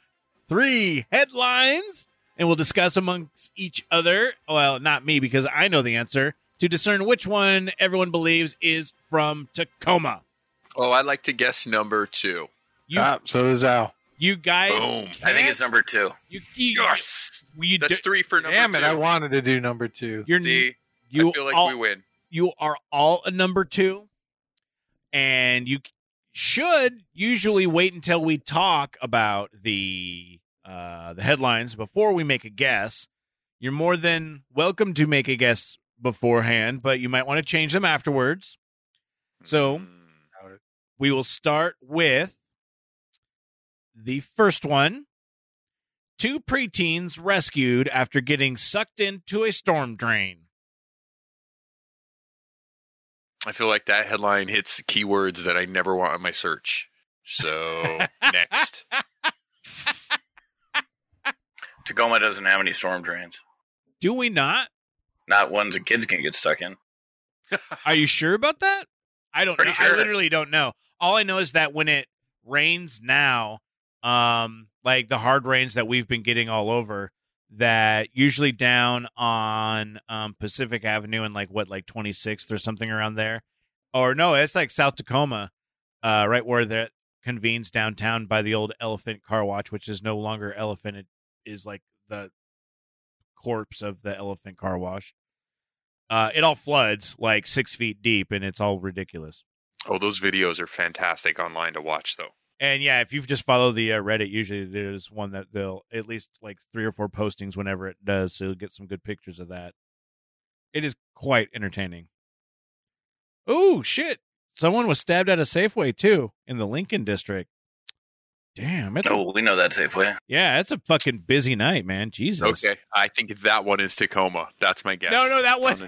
three headlines and we'll discuss amongst each other. Well, not me because I know the answer to discern which one everyone believes is from Tacoma. Oh, I'd like to guess number two. You, ah, so does Al. you guys, Boom. I think it's number two. you, you, Yes. you, That's do- three for number Damn two. it! I wanted to do number two. you're See, you I feel like all, we win. you are all a number two, and you should usually wait until we talk about the uh, the headlines before we make a guess. You're more than welcome to make a guess beforehand, but you might want to change them afterwards. So Mm. we will start with the first one. Two preteens rescued after getting sucked into a storm drain. I feel like that headline hits keywords that I never want on my search. So next, Tacoma doesn't have any storm drains. Do we not? Not ones that kids can get stuck in. Are you sure about that? I don't Pretty know. I literally don't know. All I know is that when it rains now, um, like the hard rains that we've been getting all over, that usually down on um, Pacific Avenue and like what, like 26th or something around there, or no, it's like South Tacoma, uh, right where that convenes downtown by the old Elephant Car Wash, which is no longer Elephant. It is like the corpse of the Elephant Car Wash. Uh, it all floods like six feet deep, and it's all ridiculous. oh, those videos are fantastic online to watch, though. And yeah, if you've just followed the uh, Reddit, usually there's one that they'll at least like three or four postings whenever it does, so you'll get some good pictures of that. It is quite entertaining. Oh shit! Someone was stabbed at a Safeway too in the Lincoln district. Damn, it's Oh, we know that Safeway. yeah, it's a fucking busy night, man. Jesus. Okay, I think that one is Tacoma. That's my guess. No, no, that was.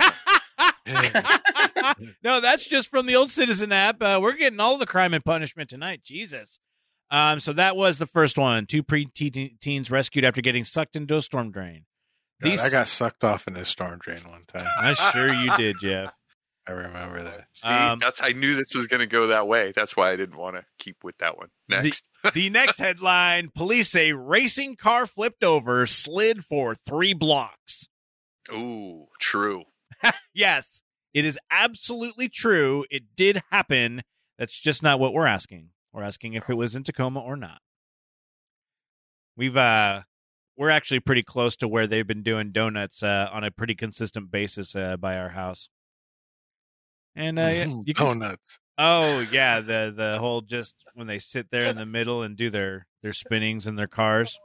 No, no, that's just from the old Citizen app. Uh, we're getting all the crime and punishment tonight. Jesus. Um, so that was the first one. Two pre-teens rescued after getting sucked into a storm drain. God, These, I got sucked off in a storm drain one time. I'm sure you did, Jeff. I remember that. See, Um, that's I knew this was going to go that way. That's why I didn't want to keep with that one. Next, the next headline: Police say racing car flipped over, slid for three blocks. ooh, true. Yes, it is absolutely true. It did happen. That's just not what we're asking. We're asking if it was in Tacoma or not. We've uh we're actually pretty close to where they've been doing donuts uh, on a pretty consistent basis uh, by our house. And uh, you can, Donuts. oh yeah, the the whole just when they sit there in the middle and do their their spinnings in their cars.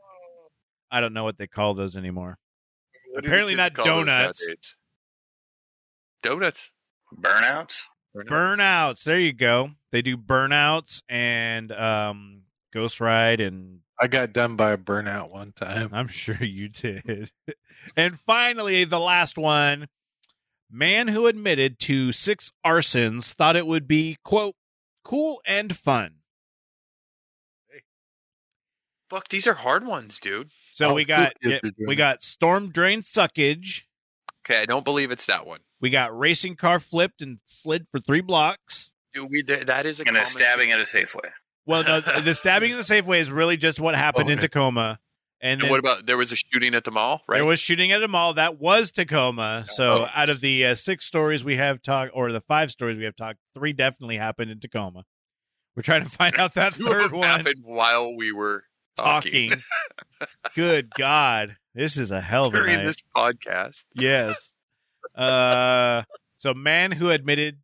I don't know what they call those anymore. What Apparently not donuts. Nowadays? Donuts. Burnouts? Burnouts. There you go. They do burnouts and um Ghost Ride and I got done by a burnout one time. I'm sure you did. and finally the last one. Man who admitted to six arsons thought it would be quote cool and fun. Fuck, these are hard ones, dude. So Oh, we got yeah, good, good. we got storm drain suckage. Okay, I don't believe it's that one. We got racing car flipped and slid for three blocks. Dude, we that is a And a common- stabbing at a Safeway. Well, no, the stabbing in the Safeway is really just what happened in Tacoma. And, And then what about there was a shooting at the mall, right? there was shooting at a mall that was Tacoma. So Oh. out of the uh, six stories we have talked, or the five stories we have talked, three definitely happened in Tacoma. We're trying to find out that Two of third one. happened while we were talking, Talking. Good God, this is a hell of a during night. this podcast. Yes. Uh, so man who admitted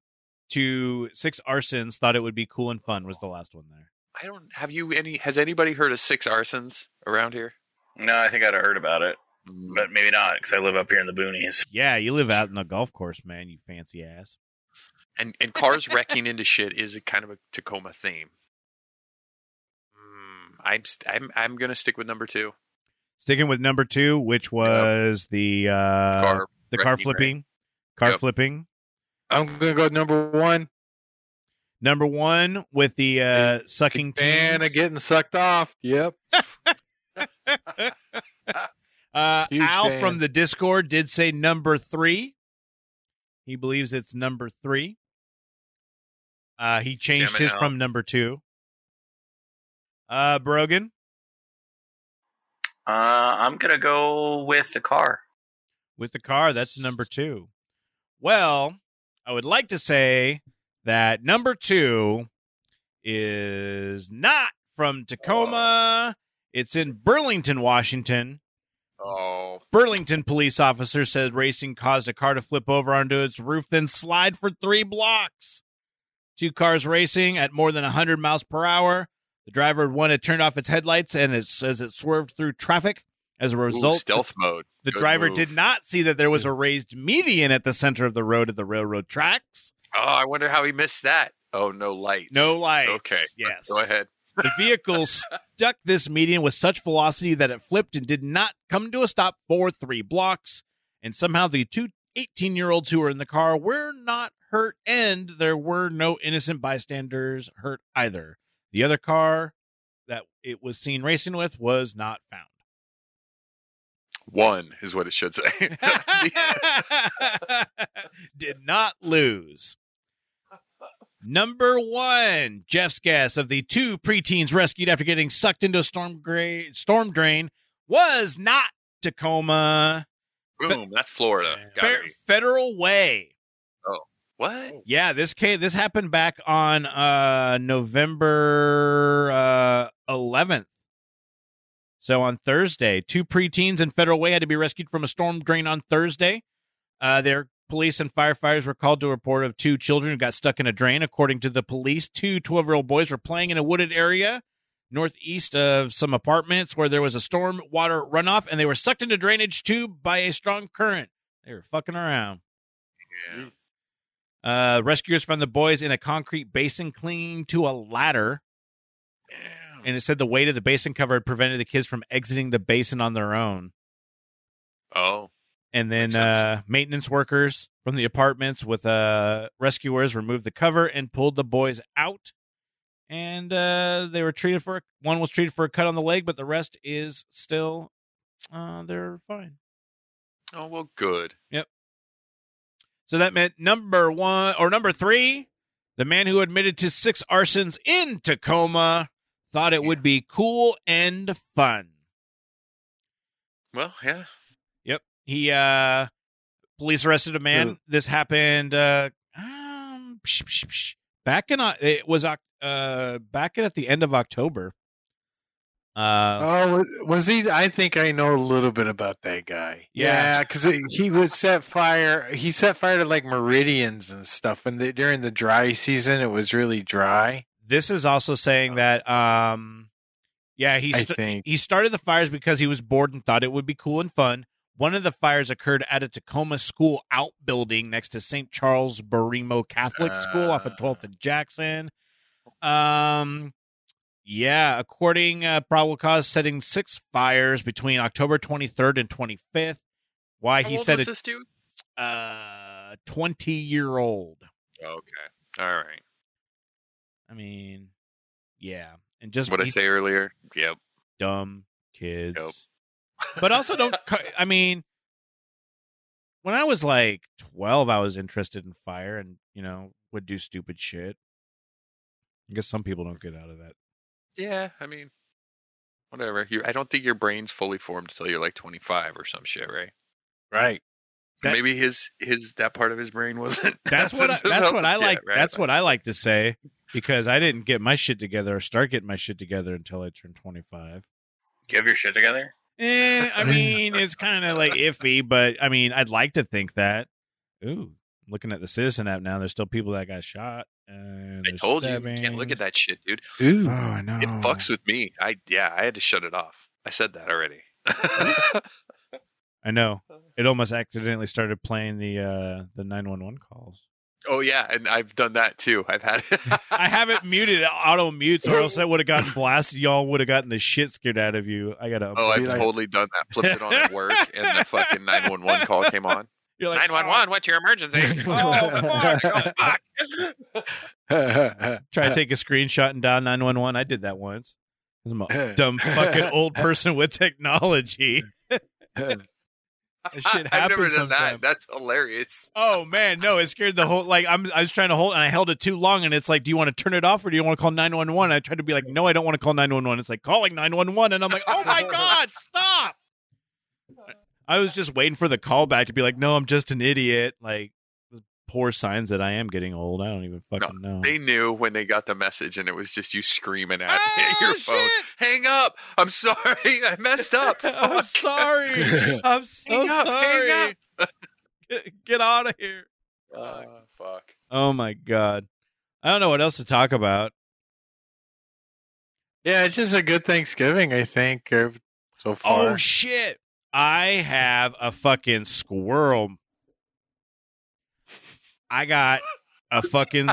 to six arsons thought it would be cool and fun was the last one there. I don't have you any. Has anybody heard of six arsons around here? No, I think I'd have heard about it, Mm. but maybe not because I live up here in the boonies. Yeah, you live out in the golf course, man. You fancy ass. And and cars wrecking into shit is a kind of a Tacoma theme. Mm, I'm st- I'm I'm gonna stick with number two. Sticking with number two, which was the uh Car the car right? flipping, car Yep. flipping. I'm gonna go number one. Number one with the uh sucking Fan of getting sucked off. Yep. Uh, Al fan. from the Discord did say number three. He believes it's number three. Uh, he changed Damn his from number two. Uh, Brogan Uh, I'm gonna go with the car. with the car, that's number two. Well, I would like to say that number two is not from Tacoma. It's in Burlington, Washington. Oh, Burlington police officer says racing caused a car to flip over onto its roof, then slide for three blocks. Two cars racing at more than 100 miles per hour. The driver one had turned off its headlights and says it swerved through traffic. As a result, Ooh, stealth mode. the Good driver move. did not see that there was a raised median at the center of the road at the railroad tracks. Oh, I wonder how he missed that. Oh, no lights. No lights. Okay. Yes. Go ahead. The vehicle stuck this median with such velocity that it flipped and did not come to a stop for three blocks. And somehow the two 18 year olds who were in the car were not hurt, and there were no innocent bystanders hurt either. The other car that it was seen racing with was not found. One is what it should say. Did not lose. Number one, Jeff's guess of the two preteens rescued after getting sucked into a storm, gra- storm drain was not Tacoma. Boom, that's Florida. Fe- Federal Way. What? Yeah, this case this happened back on uh November uh 11th. So on Thursday, two preteens in Federal Way had to be rescued from a storm drain on Thursday. Uh their police and firefighters were called to a report of two children who got stuck in a drain. According to the police, two 12-year-old boys were playing in a wooded area northeast of some apartments where there was a storm water runoff and they were sucked into drainage tube by a strong current. They were fucking around. Yeah. Uh, rescuers found the boys in a concrete basin clinging to a ladder, Damn. and it said the weight of the basin cover had prevented the kids from exiting the basin on their own. Oh, And then uh, maintenance workers from the apartments with uh, rescuers removed the cover and pulled the boys out. And uh, they were treated for one was treated for a cut on the leg, but the rest is still uh, they're fine. oh well, good. So that meant number one or number three, the man who admitted to six arsons in Tacoma thought it would be cool and fun. Well, yeah. Yep. He uh police arrested a man. Yeah. This happened uh um, psh, psh, psh. back in uh, it was uh back at the end of October. Uh Oh, was- he? I think I know a little bit about that guy. Yeah. Yeah, because he would set fire. He set fire to like meridians and stuff. And the, during the dry season, it was really dry. this is also saying that um yeah, he I think. he started the fires because he was bored and thought it would be cool and fun. One of the fires occurred at a Tacoma school outbuilding next to St. Charles Borromeo Catholic School off of 12th and Jackson. Um, yeah, according uh, probable cause, setting six fires between October 23rd and 25th. Why How he said it? this dude? Uh, 20 year old. Okay. All right. I mean, yeah, and just What I say earlier? Yep. dumb kids. Yep. but also don't i mean when i was like 12 i was interested in fire and you know would do stupid shit i guess some people don't get out of that Yeah. I mean, whatever. You. I don't think your brain's fully formed until you're like 25 or some shit, right? Right. That- Maybe his his that part of his brain wasn't. that's what I, that's what i developed like yet, right? that's what i like to say because i didn't get my shit together or start getting my shit together until i turned 25 You have your shit together? eh, i mean it's kind of like iffy but i mean i'd like to think that ooh looking at the citizen app now there's still people that got shot and I there's told you, you can't look at that shit, dude. Ooh. oh i know It fucks with me. I yeah, I had to shut it off. I said that already. I know. It almost accidentally started playing the uh the 911 calls. oh yeah, and I've done that too. I've had it. I have it muted, auto mutes, or else I would have gotten blasted. Y'all would have gotten the shit scared out of you. I gotta. Oh, I've like- totally done that. Flipped it on at work, and the fucking nine one one call came on. You're like Nine one one, oh. what's your emergency? Oh, fuck. Oh, fuck. Try to take a screenshot and dial 911. I did that once. I'm a dumb fucking old person with technology. That shit I've never happens done that. That's hilarious. Oh man, no! It scared the whole. Like I'm, I was trying to hold, and I held it too long, and it's like, do you want to turn it off or do you want to call nine one one? I tried to be like, no, I don't want to call nine one one. It's like calling nine one one, and I'm like, oh my god, stop! I was just waiting for the callback to be like, no, I'm just an idiot. Like poor signs that I am getting old. I don't even fucking know. They knew when they got the message, and it was just you screaming at me at Ah, your phone. Hang up! I'm sorry, I messed up. I'm sorry. I'm so Hang up, hang sorry. Get, get out of here. Ah, fuck. Oh my god. I don't know what else to talk about. yeah, it's just a good Thanksgiving, I think, uh, so far. Oh shit! I have a fucking squirrel. I got a fucking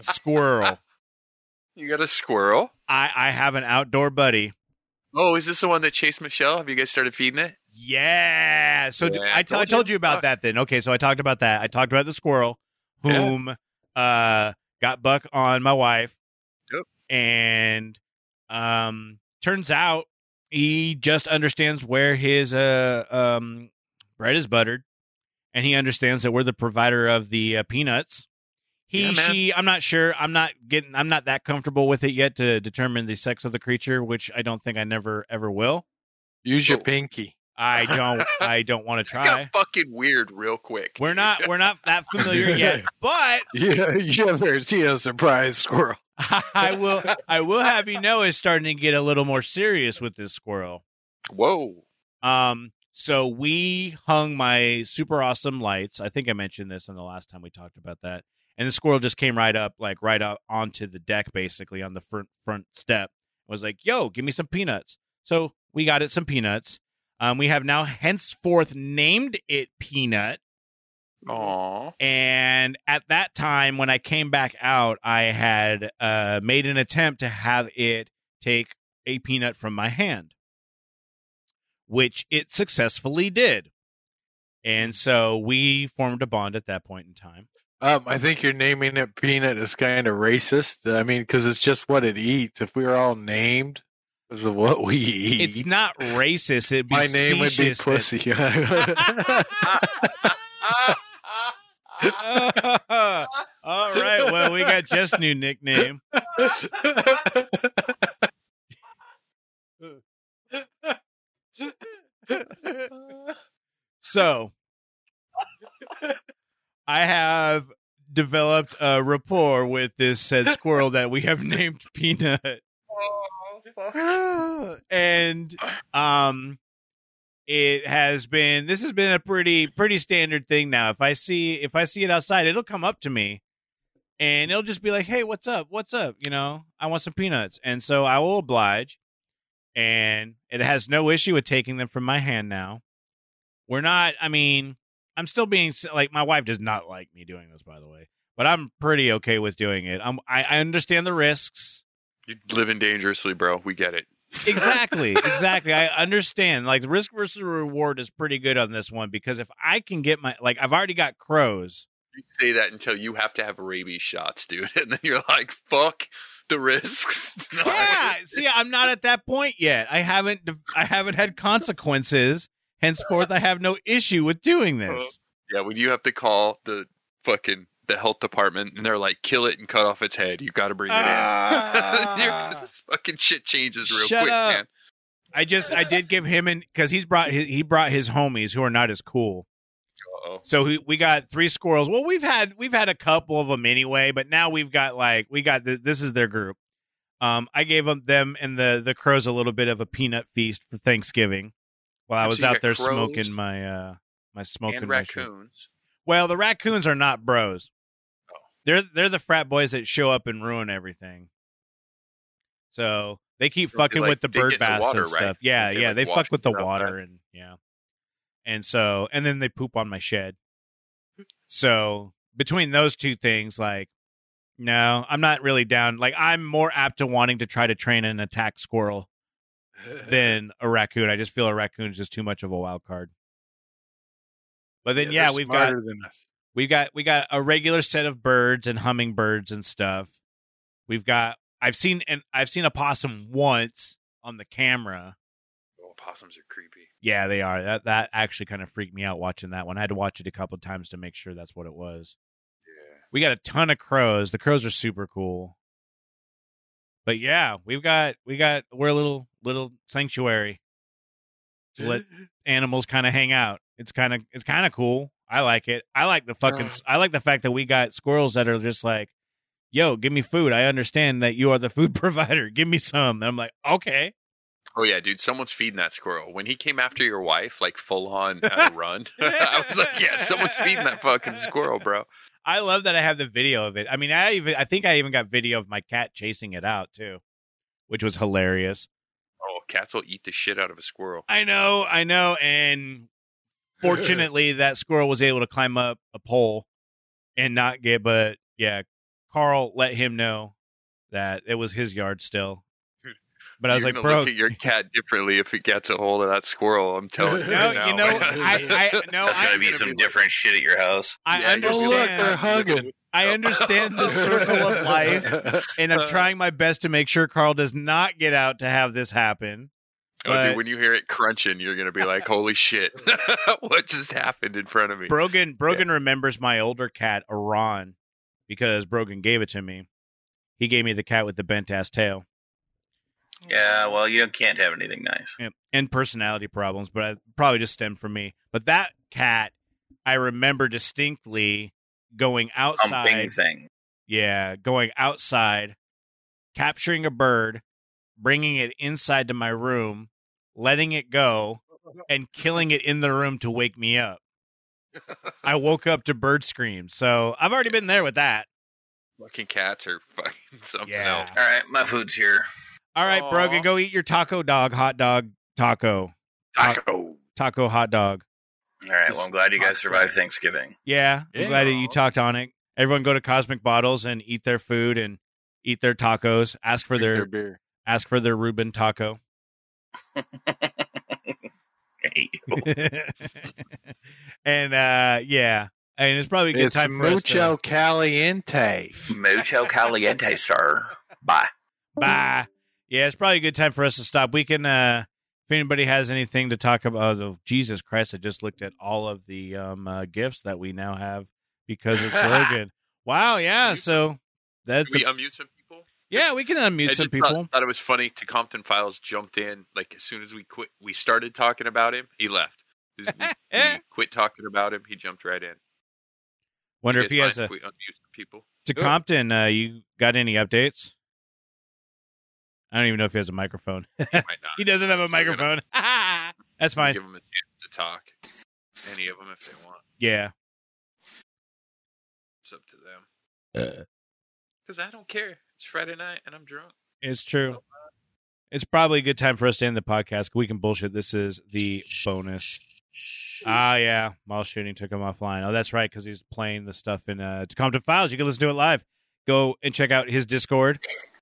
squirrel. You got a squirrel? I I have an outdoor buddy. Oh, is this the one that chased Michelle? Have you guys started feeding it? Yeah. So Yeah, I, I t- I told told you. you about that then. Okay, so I talked about that. I talked about the squirrel Yeah. whom uh got buck on my wife. Yep. And um turns out he just understands where his uh um bread is buttered and he understands that we're the provider of the uh, peanuts. He, Yeah, she, I'm not sure. I'm not getting. I'm not that comfortable with it yet to determine the sex of the creature, which I don't think I never ever will. Use your pinky. I don't. I don't want to try. got fucking weird real quick. We're not we're not that familiar yet, but Yeah, you ever seen a surprise squirrel? I will I will have you know it's starting to get a little more serious with this squirrel. Whoa. Um so we hung my super awesome lights. I think I mentioned this in the last time we talked about that. And the squirrel just came right up like right up onto the deck basically on the front front step. Was like, "Yo, give me some peanuts." So we got it some peanuts. Um, we have now henceforth named it Peanut. Aw. And at that time, when I came back out, I had uh, made an attempt to have it take a peanut from my hand, which it successfully did. And so we formed a bond at that point in time. Um, I think you're naming it peanut is kind of racist. I mean, because it's just what it eats. If we were all named because of what we eat, It's not racist. It'd be my name would be pussy. that- All right. Well, we got Jeff's new nickname. So, I have developed a rapport with this said squirrel that we have named Peanut. and um it has been this has been a pretty pretty standard thing now. If I see if I see it outside, it'll come up to me and it'll just be like, "Hey, what's up? What's up? You know, I want some peanuts." And so I will oblige. And it has no issue with taking them from my hand now. We're not, I mean, I'm still being like my wife does not like me doing this by the way, but I'm pretty okay with doing it. I'm I, I understand the risks. You're living dangerously, bro. We get it. Exactly, exactly. I understand. Like the risk versus reward is pretty good on this one because if I can get my like I've already got crows. You say that until you have to have rabies shots, dude, and then you're like, "Fuck the risks." Yeah, see, I'm not at that point yet. I haven't I haven't had consequences. Henceforth, I have no issue with doing this. Yeah, when you have to call the fucking the health department and they're like, "Kill it and cut off its head," You've got to bring it Ah. in. This fucking shit changes real Shut quick, up. man. I just I did give him and because he's brought his, he brought his homies who are not as cool. Uh-oh. So we, we got three squirrels. Well, we've had we've had a couple of them anyway, but now we've got like we got the, this is their group. Um, I gave them them and the the crows a little bit of a peanut feast for Thanksgiving while I was you out there smoking my uh my smoking and raccoons. Well, the raccoons are not bros. They're they're the frat boys that show up and ruin everything. So they keep fucking like, with the bird in the baths water, and stuff. right? Yeah, yeah, like, they fuck with the water and yeah. And so and then they poop on my shed. So between those two things, like no, I'm not really down. Like I'm more apt to wanting to try to train an attack squirrel than a raccoon. I just feel a raccoon is just too much of a wild card. But then yeah, they're we've got smarter than us. We got we got a regular set of birds and hummingbirds and stuff. We've got I've seen and I've seen a possum once on the camera. Oh, possums are creepy. Yeah, they are. That that actually kind of freaked me out watching that one. I had to watch it a couple of times to make sure that's what it was. Yeah. We got a ton of crows. The crows are super cool. But yeah, we've got we got we're a little little sanctuary to let animals kind of hang out. It's kind of it's kind of cool. I like it. I like the fucking Uh. I like the fact that we got squirrels that are just like, "Yo, give me food. I understand that you are the food provider. Give me some." And I'm like, "Okay." Oh yeah, dude. Someone's feeding that squirrel. When he came after your wife, like full on on a run, I was like, "Yeah, someone's feeding that fucking squirrel, bro." I love that I have the video of it. I mean, I even I think I even got video of my cat chasing it out too, which was hilarious. Oh, cats will eat the shit out of a squirrel. I know, I know, and fortunately that squirrel was able to climb up a pole and not get but yeah, Carl let him know that it was his yard still. But I was You're like, gonna bro, look at your cat differently if it gets a hold of that squirrel. I'm telling you. no, right now. you know, I, I no, There's I, going to be some be like- different shit at your house. I Yeah, you're Oh, look, understand. they're hugging. I understand the circle of life, and I'm trying my best to make sure Carl does not get out to have this happen. Oh, dude, when you hear it crunching, you're gonna be like, "Holy shit! what just happened in front of me?" Brogan Brogan remembers my older cat, Iran, because Brogan gave it to me. He gave me the cat with the bent ass tail Yeah, well, you can't have anything nice. Yeah, and personality problems, but I probably just stemmed from me. But that cat, I remember distinctly going outside. Humping thing. Yeah, going outside, capturing a bird, bringing it inside to my room, letting it go, and killing it in the room to wake me up. I woke up to bird screams. So I've already been there with that. Fucking cats are fucking something Yeah. else. All right, my food's here. All right, Aw. Brogan, go eat your taco dog, hot dog, taco, Taco. taco, hot dog. All right, well, I'm glad you guys survived Thanksgiving. Yeah, I'm Yeah. glad that you talked on it. Everyone go to Cosmic Bottles and eat their food and eat their tacos. Ask for Drink their beer. Ask for their Reuben taco. And uh yeah, I mean it's probably a good It's time for us mucho to caliente. Mucho caliente, sir. Bye. bye. Yeah, it's probably a good time for us to stop. We can uh if anybody has anything to talk about oh, Jesus Christ, I just looked at all of the um uh, gifts that we now have because of Brogan. wow, yeah, so that's we a- unmute some people? Yeah, we can unmute I some just people. Thought, thought it was funny. Tacompton Files jumped in like as soon as we quit. We started talking about him. He left. We, we quit talking about him. He jumped right in. Wonder You if he has a mind if we unmute some people. Tacompton, uh you got any updates? I don't even know if he has a microphone. He might not. he doesn't have a So we're gonna microphone. That's fine. Give him a chance to talk. Any of them if they want. Yeah. It's up to them. Uh. Because I don't care. It's Friday night and I'm drunk. It's true. It's probably a good time for us to end the podcast. We can bullshit. This is the bonus. Ah, yeah. While shooting took him offline. Oh, that's right, because he's playing the stuff in uh, Compton Files. You can listen to it live. Go and check out his Discord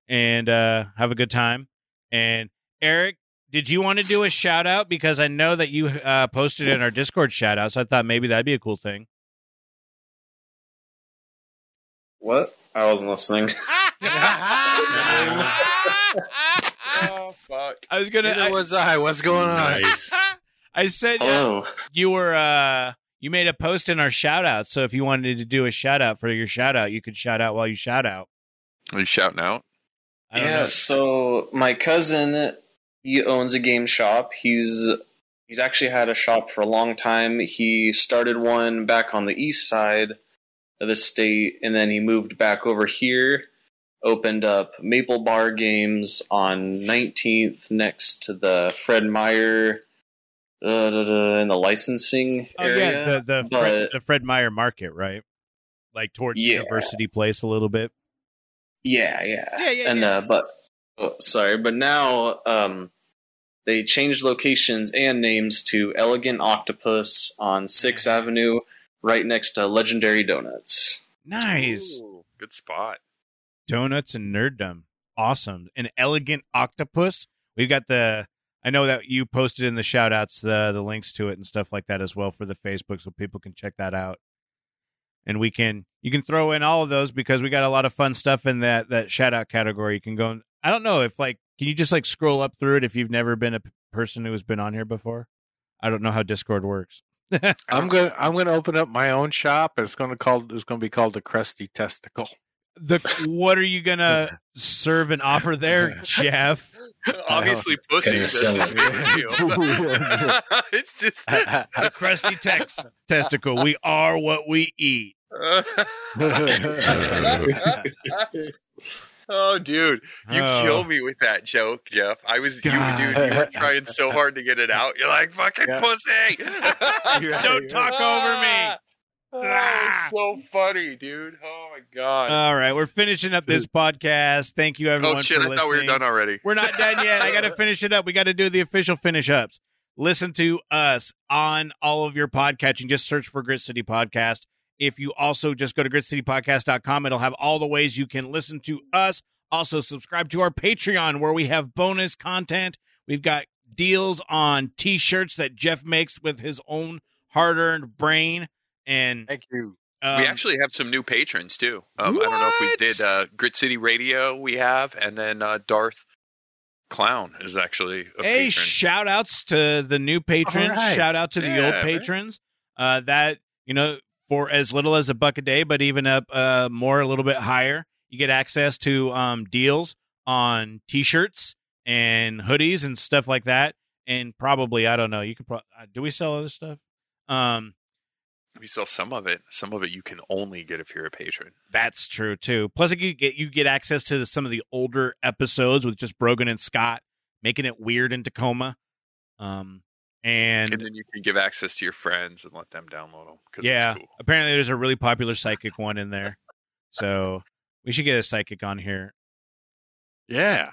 and uh, have a good time. And Eric, did you want to do a shout out? Because I know that you uh, posted in our Discord shout out, so I thought maybe that'd be a cool thing. What? I wasn't listening. oh fuck! I was gonna. Neither I, was I. What's going on? Nice. I said uh, Hello. you were uh you made a post in our shout out so if you wanted to do a shout out for your shout out you could shout out while you shout out Are you shouting out? Yeah, know. so my cousin he owns a game shop. He's he's actually had a shop for a long time. He started one back on the east side of the state and then he moved back over here, opened up Maple Bar Games on 19th next to the Fred Meyer uh, da, da, in the licensing oh area. yeah the the but- Fred, the Fred Meyer Market right like towards Yeah. University Place a little bit Yeah, yeah. Yeah, yeah, And yeah. uh but oh, sorry, but now um they changed locations and names to Elegant Octopus on 6th Avenue right next to Legendary Donuts. nice Ooh, good spot. donuts and nerddom awesome an elegant octopus we've got the I know that you posted in the shout outs the the links to it and stuff like that as well for the Facebook so people can check that out. And we can you can throw in all of those because we got a lot of fun stuff in that that shout out category. You can go and I don't know if like can you just like scroll up through it if you've never been a person who has been on here before? I don't know how Discord works. I'm gonna I'm gonna open up my own shop. It's gonna called it's gonna be called the Crusty Testicle. The what are you gonna serve and offer there, Jeff? Obviously, pussy. Gonna doesn't sell make it. a deal. it's just. The crusty tex- testicle. We are what we eat. Oh, dude, you Oh. kill me with that joke, Jeff. I was, you, dude, you were trying so hard to get it out. You're like, fucking Yeah. pussy. Don't talk over me. Oh, it's so ah. funny, dude. Oh my god. All right, we're finishing up this podcast. Thank you, oh, everyone. oh shit! for I thought we were done already. We're not done yet. I got to finish it up. We got to do the official finish ups. Listen to us on all of your podcatching. Just search for Grit City Podcast. If you also just go to gritcitypodcast.com, it'll have all the ways you can listen to us Also, subscribe to our Patreon where we have bonus content. We've got deals on t-shirts that Jeff makes with his own hard-earned brain and Thank you. um, we actually have some new patrons too. Um, I don't know if we did uh, Grit City Radio. We have, and then uh, Darth Clown is actually a hey patron. shout outs to the new patrons All right. shout out to the Yeah, old right. patrons uh that you know for as little as a buck a day but even up uh more a little bit higher you get access to um deals on t-shirts and hoodies and stuff like that and probably i don't know you could pro- uh, do we sell other stuff um we sell some of it. Some of it you can only get if you're a patron. That's true too. Plus, you get you get access to some of the older episodes with just Brogan and Scott making it weird in Tacoma. Um, and, And then you can give access to your friends and let them download them. Yeah, cool. apparently there's a really popular psychic one in there. So we should get a psychic on here. Yeah.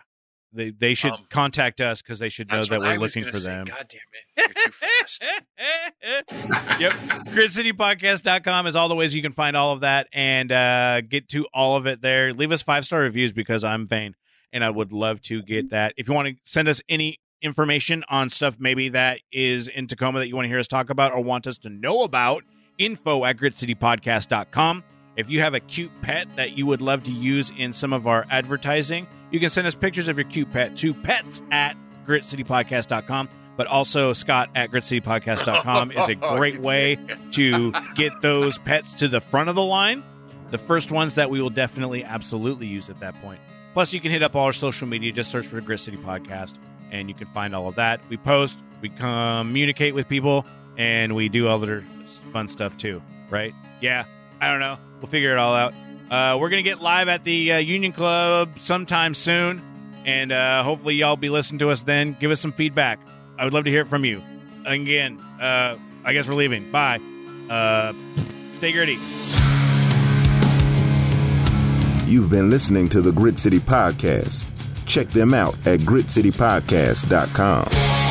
They they should Um, contact us because they should know that we're looking for say. them. God damn it! You're too fast. yep. GritCityPodcast.com is all the ways you can find all of that and uh, get to all of it there. Leave us five star reviews because I'm vain and I would love to get that. If you want to send us any information on stuff maybe that is in Tacoma that you want to hear us talk about or want us to know about, info at gritcitypodcast.com. If you have a cute pet that you would love to use in some of our advertising, you can send us pictures of your cute pet to pets at gritcitypodcast.com. But also, Scott at gritcitypodcast.com is a great way to get those pets to the front of the line. The first ones that we will definitely, absolutely use at that point. Plus, you can hit up all our social media. Just search for the Grit City Podcast, and you can find all of that. We post, we communicate with people, and we do other fun stuff too, right? Yeah, I don't know. We'll figure it all out. Uh, we're going to get live at the uh, Union Club sometime soon, and uh, hopefully, y'all be listening to us then. Give us some feedback. I would love to hear it from you. Again, uh, I guess we're leaving. Bye. Uh, stay gritty. You've been listening to the Grit City Podcast. Check them out at gritcitypodcast.com.